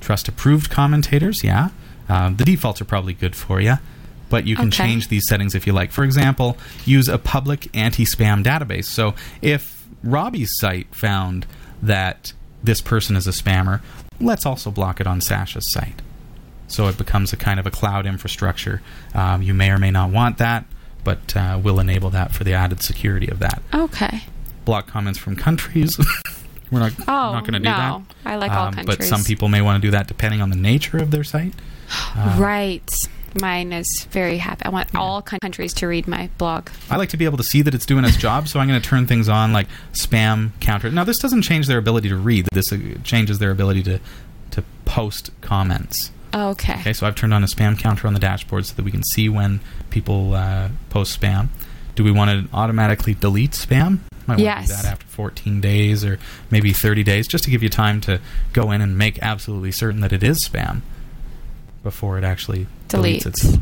trust approved commentators, yeah. Um, the defaults are probably good for you, but you can Okay. change these settings if you like. For example, use a public anti-spam database. So, if Robbie's site found that this person is a spammer, let's also block it on Sasha's site. So it becomes a kind of a cloud infrastructure. Um, you may or may not want that, but uh, we'll enable that for the added security of that. Okay. Block comments from countries. We're not, Oh, not going to do no. that. Um, I like all countries. But some people may want to do that depending on the nature of their site. Uh, right. Mine is very happy. I want all countries to read my blog. I like to be able to see that it's doing its job, so I'm going to turn things on like spam counter. Now, this doesn't change their ability to read. This uh, changes their ability to to post comments. Okay. Okay, so I've turned on a spam counter on the dashboard so that we can see when people uh, post spam. Do we want to automatically delete spam? Might want Yes. to do that after 14 days or maybe 30 days, just to give you time to go in and make absolutely certain that it is spam before it actually deletes Deletes. its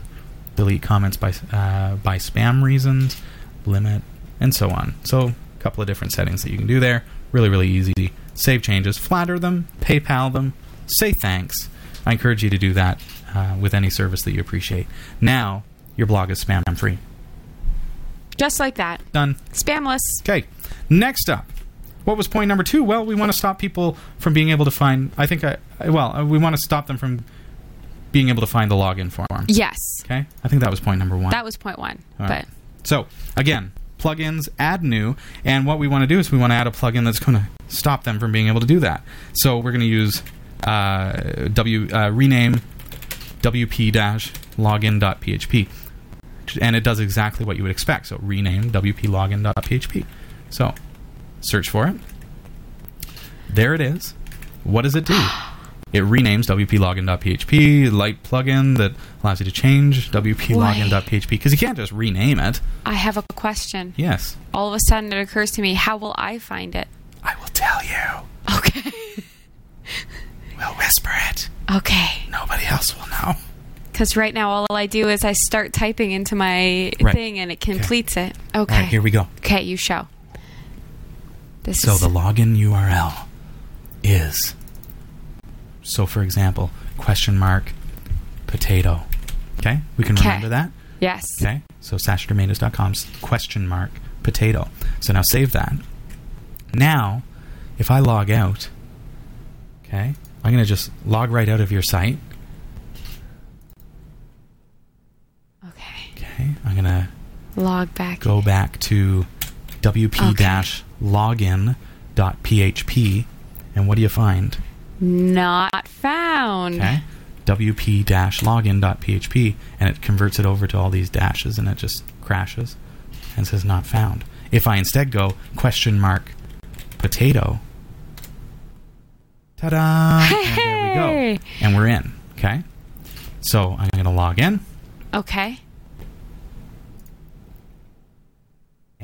delete comments by uh, by spam reasons, limit, and so on. So a couple of different settings that you can do there. Really, really easy. Save changes, flatter them, PayPal them, say thanks. I encourage you to do that uh, with any service that you appreciate. Now your blog is spam free. Just like that. Done. Spamless. Okay. Next up, what was point number two? Well, we want to stop people from being able to find. I think I well, uh, we want to stop them from being able to find the login form. Yes. Okay, I think that was point number one. That was point one. All but right. So again, plugins, add new, and what we want to do is we want to add a plugin that's going to stop them from being able to do that. So we're going to use uh, w uh, rename wp-login.php, and it does exactly what you would expect. So rename wp-login.php. So search for it. There it is. What does it do? It renames wp-login.php, light plugin that allows you to change wp-login.php because you can't just rename it. I have a question. Yes. All of a sudden, it occurs to me: How will I find it? I will tell you. Okay. We'll whisper it. okay. Nobody else will know. Because right now, all I do is I start typing into my Right. thing, and it completes it. Okay. All right, here we go. Okay, you show. This So is the login URL is so for example, question mark potato. Okay? We can Okay. remember that. yes. Okay? So sashadirmeitis.com question mark potato. So now save that. Now, if I log out, okay, I'm going to just log right out of your site. Okay. Okay? I'm going to Log back. go back to wp-login.php and what do you find? Not found. Okay? wp-login.php and it converts it over to all these dashes and it just crashes and says not found. If I instead go question mark potato, ta-da! And there we go. And we're in. Okay? So I'm going to log in Okay.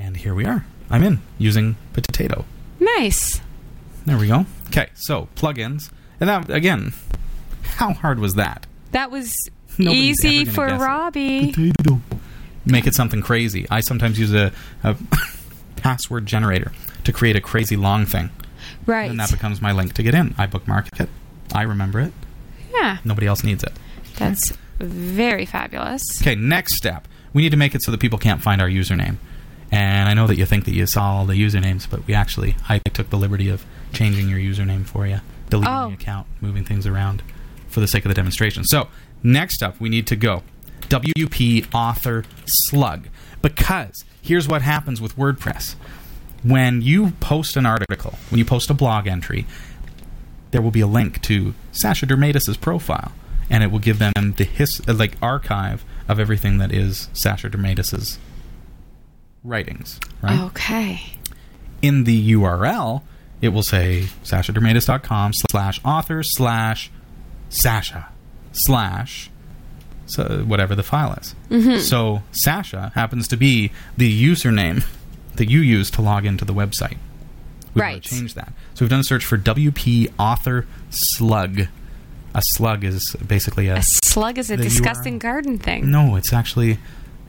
And here we are. I'm in using potato. Nice. There we go. Okay, so plugins. And that, again, how hard was that? That was Nobody's easy for guess it. Robbie. Potato. Make it something crazy. I sometimes use a, a password generator to create a crazy long thing. Right. And that becomes my link to get in. I bookmark it. I remember it. yeah. Nobody else needs it. That's very fabulous. Okay, next step. We need to make it so that people can't find our username. And I know that you think that you saw all the usernames, but we actually, I took the liberty of changing your username for you, deleting Oh. the account, moving things around for the sake of the demonstration. So, next up, we need to go WP author slug. Because here's what happens with WordPress. When you post an article, when you post a blog entry, there will be a link to Sasha Dirmeitis' profile, and it will give them the his like archive of everything that is Sasha Dirmeitis' writings. Right Okay. in the URL, it will say sashadirmeitis.com slash author slash Sasha slash so whatever the file is. Mm-hmm. So Sasha happens to be the username that you use to log into the website. We've Right. change that. So we've done a search for WP author slug. A slug is basically a, A slug is a disgusting URL. garden thing. no. It's actually,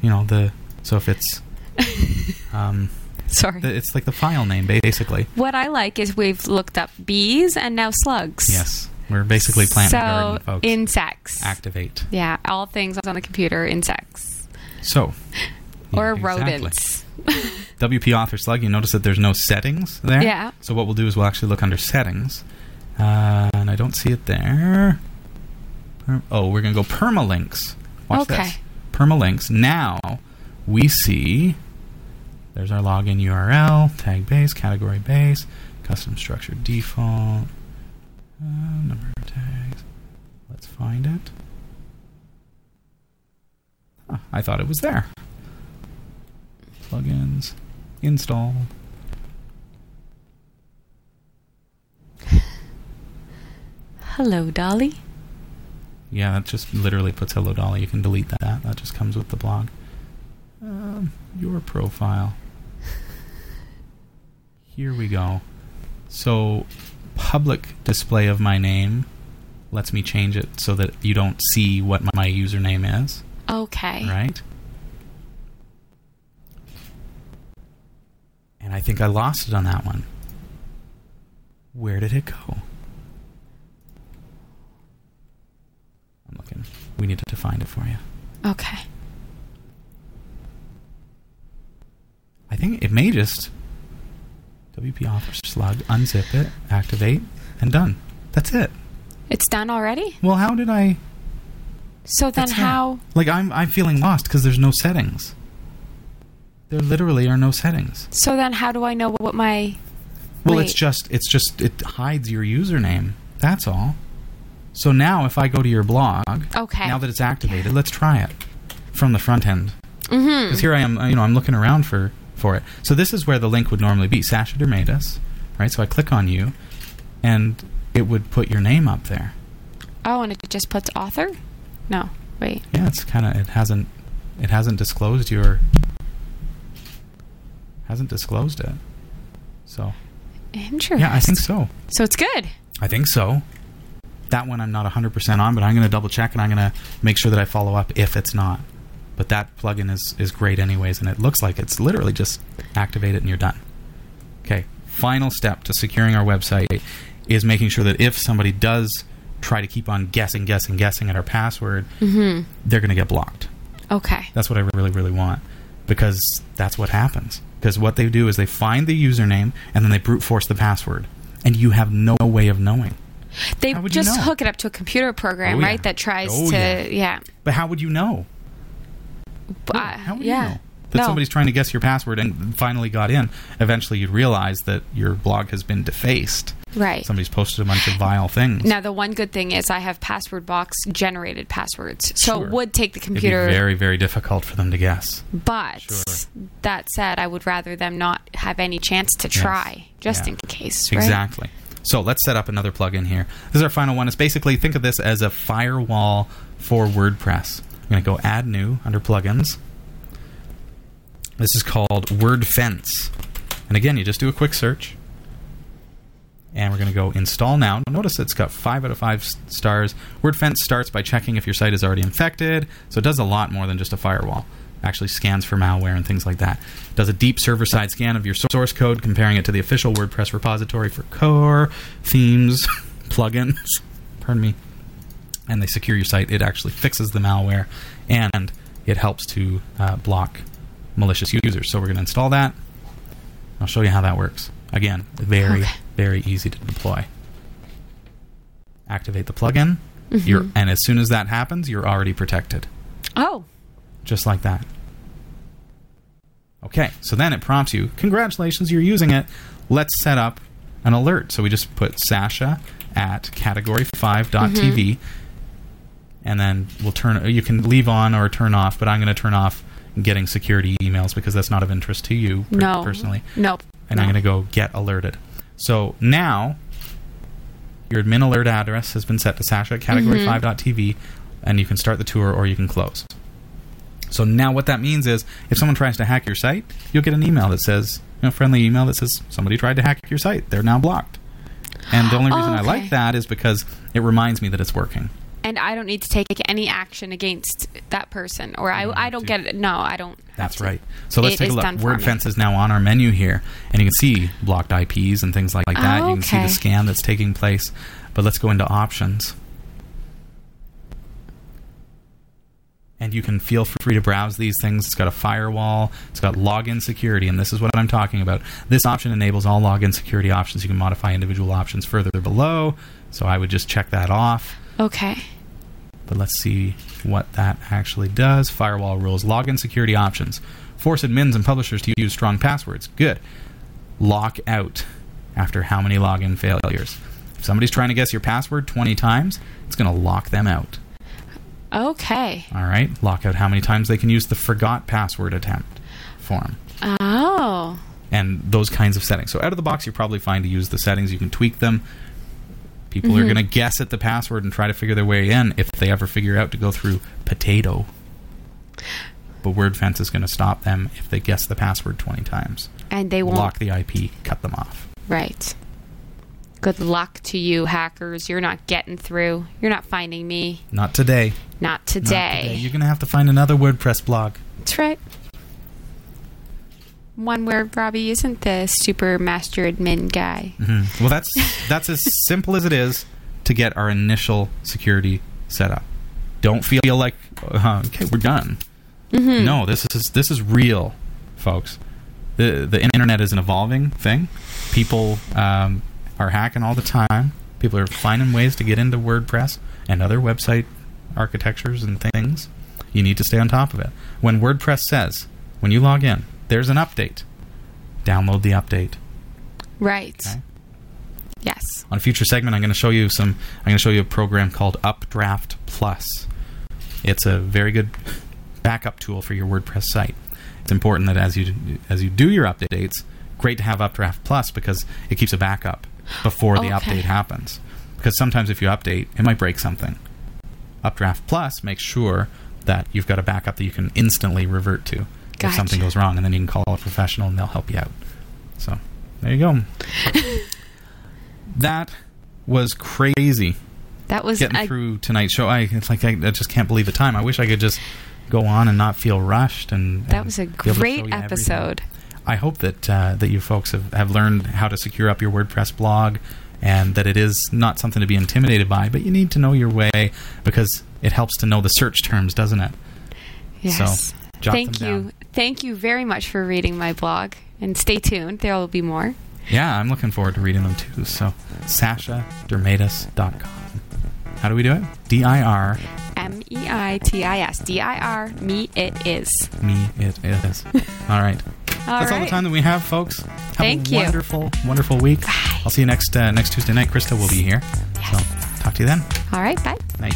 you know, the so if it's um, Sorry. it's like the file name basically. what I like is we've looked up bees and now slugs. Yes, we're basically planting so garden, folks. insects. Activate. yeah, all things on the computer, insects So, or exactly. rodents. WP Author Slug. You notice that there's no settings there. Yeah. So what we'll do is we'll actually look under settings, uh, and I don't see it there. Oh, we're gonna go permalinks. Watch Okay. this. Permalinks. Now we see. There's our login URL, tag base, category base, custom structure default, uh, number of tags. Let's find it. Huh, I thought it was there. Plugins, install. Hello, Dolly. Yeah, that just literally puts Hello Dolly. You can delete that. That just comes with the blog. Um, your profile. Here we go. So, public display of my name lets me change it so that you don't see what my username is, Okay. right? And I think I lost it on that one. Where did it go? I'm looking. We need to find it for you. Okay. Think it may just WP Author Slug, unzip it, activate, and done. That's it. It's done already? Well, how did I? So then how? Like I'm I'm feeling lost because there's no settings. There literally are no settings. So then how do I know what my? Well, Wait. it's just it's just it hides your username. That's all. So now if I go to your blog, Okay. now that it's activated, let's try it from the front end. Mm-hmm. Because here I am, you know, I'm looking around for for it. So this is where the link would normally be. Sasha Dirmeitis, right? So I click on you, and it would put your name up there. Oh, and it just puts author. No, wait. Yeah, it's kind of it hasn't it hasn't disclosed your hasn't disclosed it. So Interesting. yeah, I think so. So it's good. I think so. That one I'm not 100% on, but I'm going to double check and I'm going to make sure that I follow up if it's not. But that plugin is, is great anyways, and it looks like it's literally just activate it and you're done. Okay, final step to securing our website is making sure that if somebody does try to keep on guessing, guessing, guessing at our password, mm-hmm. they're going to get blocked. Okay. That's what I really, really want because that's what happens. Because what they do is they find the username and then they brute force the password, and you have no way of knowing. They would you just know? hook it up to a computer program, Oh, yeah. right? That tries Oh, to yeah. yeah. But how would you know? Uh, How would yeah. you know that no. somebody's trying to guess your password and finally got in? Eventually, you'd realize that your blog has been defaced. right. Somebody's posted a bunch of vile things. Now the one good thing is I have password box generated passwords, so Sure. it would take the It'd be computer. very, very difficult for them to guess. but Sure. that said, I would rather them not have any chance to try, just Yeah. in case. Right? Exactly. So let's set up another plugin here. This is our final one. It's basically think of this as a firewall for WordPress. I'm going to go add new under plugins. This is called Word Fence. And again, you just do a quick search. And we're going to go install now. Notice it's got 5 out of five stars. Word Fence starts by checking if your site is already infected. So it does a lot more than just a firewall. Actually scans for malware and things like that. Does a deep server-side scan of your source code, comparing it to the official WordPress repository for core, themes, plugins. Pardon me. And they secure your site. It actually fixes the malware, and it helps to uh, block malicious users. So we're going to install that. I'll show you how that works. Again, very, Okay. very easy to deploy. Activate the plugin, you're, and as soon as that happens, you're already protected. Oh, Just like that. Okay, so then it prompts you, congratulations, you're using it. Let's set up an alert. So we just put Sasha at category5.tv, and then we'll turn, you can leave on or turn off, but I'm going to turn off getting security emails because that's not of interest to you per- no. personally Nope. and I'm going to go get alerted. So now your admin alert address has been set to Sasha at category5.tv, mm-hmm. and you can start the tour or you can close. So now what that means is if someone tries to hack your site, you'll get an email that says, you know, friendly email that says somebody tried to hack your site. They're now blocked. And the only reason I oh, Okay. like that is because it reminds me that it's working. And I don't need to take any action against that person, or I, I don't get it. No, I don't. That's right. So let's It take a look. WordFence is now on our menu here, and you can see blocked IPs and things like, like that. You can see the scan that's taking place. But let's go into options. And you can feel free to browse these things. It's got a firewall, it's got login security, and this is what I'm talking about. This option enables all login security options. You can modify individual options further below. So I would just check that off. Okay. But let's see what that actually does. Firewall rules, login security options. Force admins and publishers to use strong passwords. Good. Lock out after how many login failures? If somebody's trying to guess your password 20 times, it's going to lock them out. Okay. All right? Lock out how many times they can use the forgot password attempt form. Oh. And those kinds of settings. So out of the box, you're probably fine to use the settings. You can tweak them. People are mm-hmm. going to guess at the password and try to figure their way in if they ever figure out to go through potato. But WordFence is going to stop them if they guess the password 20 times. And they won't. Lock the IP, cut them off. Right. Good luck to you, hackers. You're not getting through. You're not finding me. Not today. Not Not today. You're going to have to find another WordPress blog. That's right. One where Robbie isn't the super master admin guy. Mhm. Well, that's that's as simple as it is to get our initial security set up. Don't feel like uh, okay, we're done. No, this is this is real, folks. the The internet is an evolving thing. People um, are hacking all the time. People are finding ways to get into WordPress and other website architectures and things, you need to stay on top of it. When WordPress says, when you log in, there's an update, download the update. Right. Okay. Yes. On a future segment, I'm going to show you some. I'm going to show you a program called Updraft Plus. It's a very good backup tool for your WordPress site. It's important that as you as you do your updates, great to have Updraft Plus because it keeps a backup before the Okay. update happens. Because sometimes if you update, it might break something. Updraft Plus makes sure that you've got a backup that you can instantly revert to if something goes wrong, and then you can call a professional and they'll help you out. So there you go. that was crazy That was getting I- through tonight's show. I it's like I, I just can't believe the time. I wish I could just go on and not feel rushed. And that and was a be able to show great you everything. episode. I hope that uh, that you folks have, have learned how to secure up your WordPress blog, and that it is not something to be intimidated by, but you need to know your way because it helps to know the search terms, doesn't it? Yes. Jot Thank you. Thank you very much for reading my blog. And stay tuned. There will be more. Yeah, I'm looking forward to reading them too. So, sashadirmeitis.com. How do we do it? D I R M E I T I S. D I R. Me it is. me it is. All right. All That's all the time that we have, folks. Have Thank a you. wonderful, wonderful week. I'll see you next uh, next Tuesday night. Krista will be here. Yes. So talk to you then. All right. Bye. Night.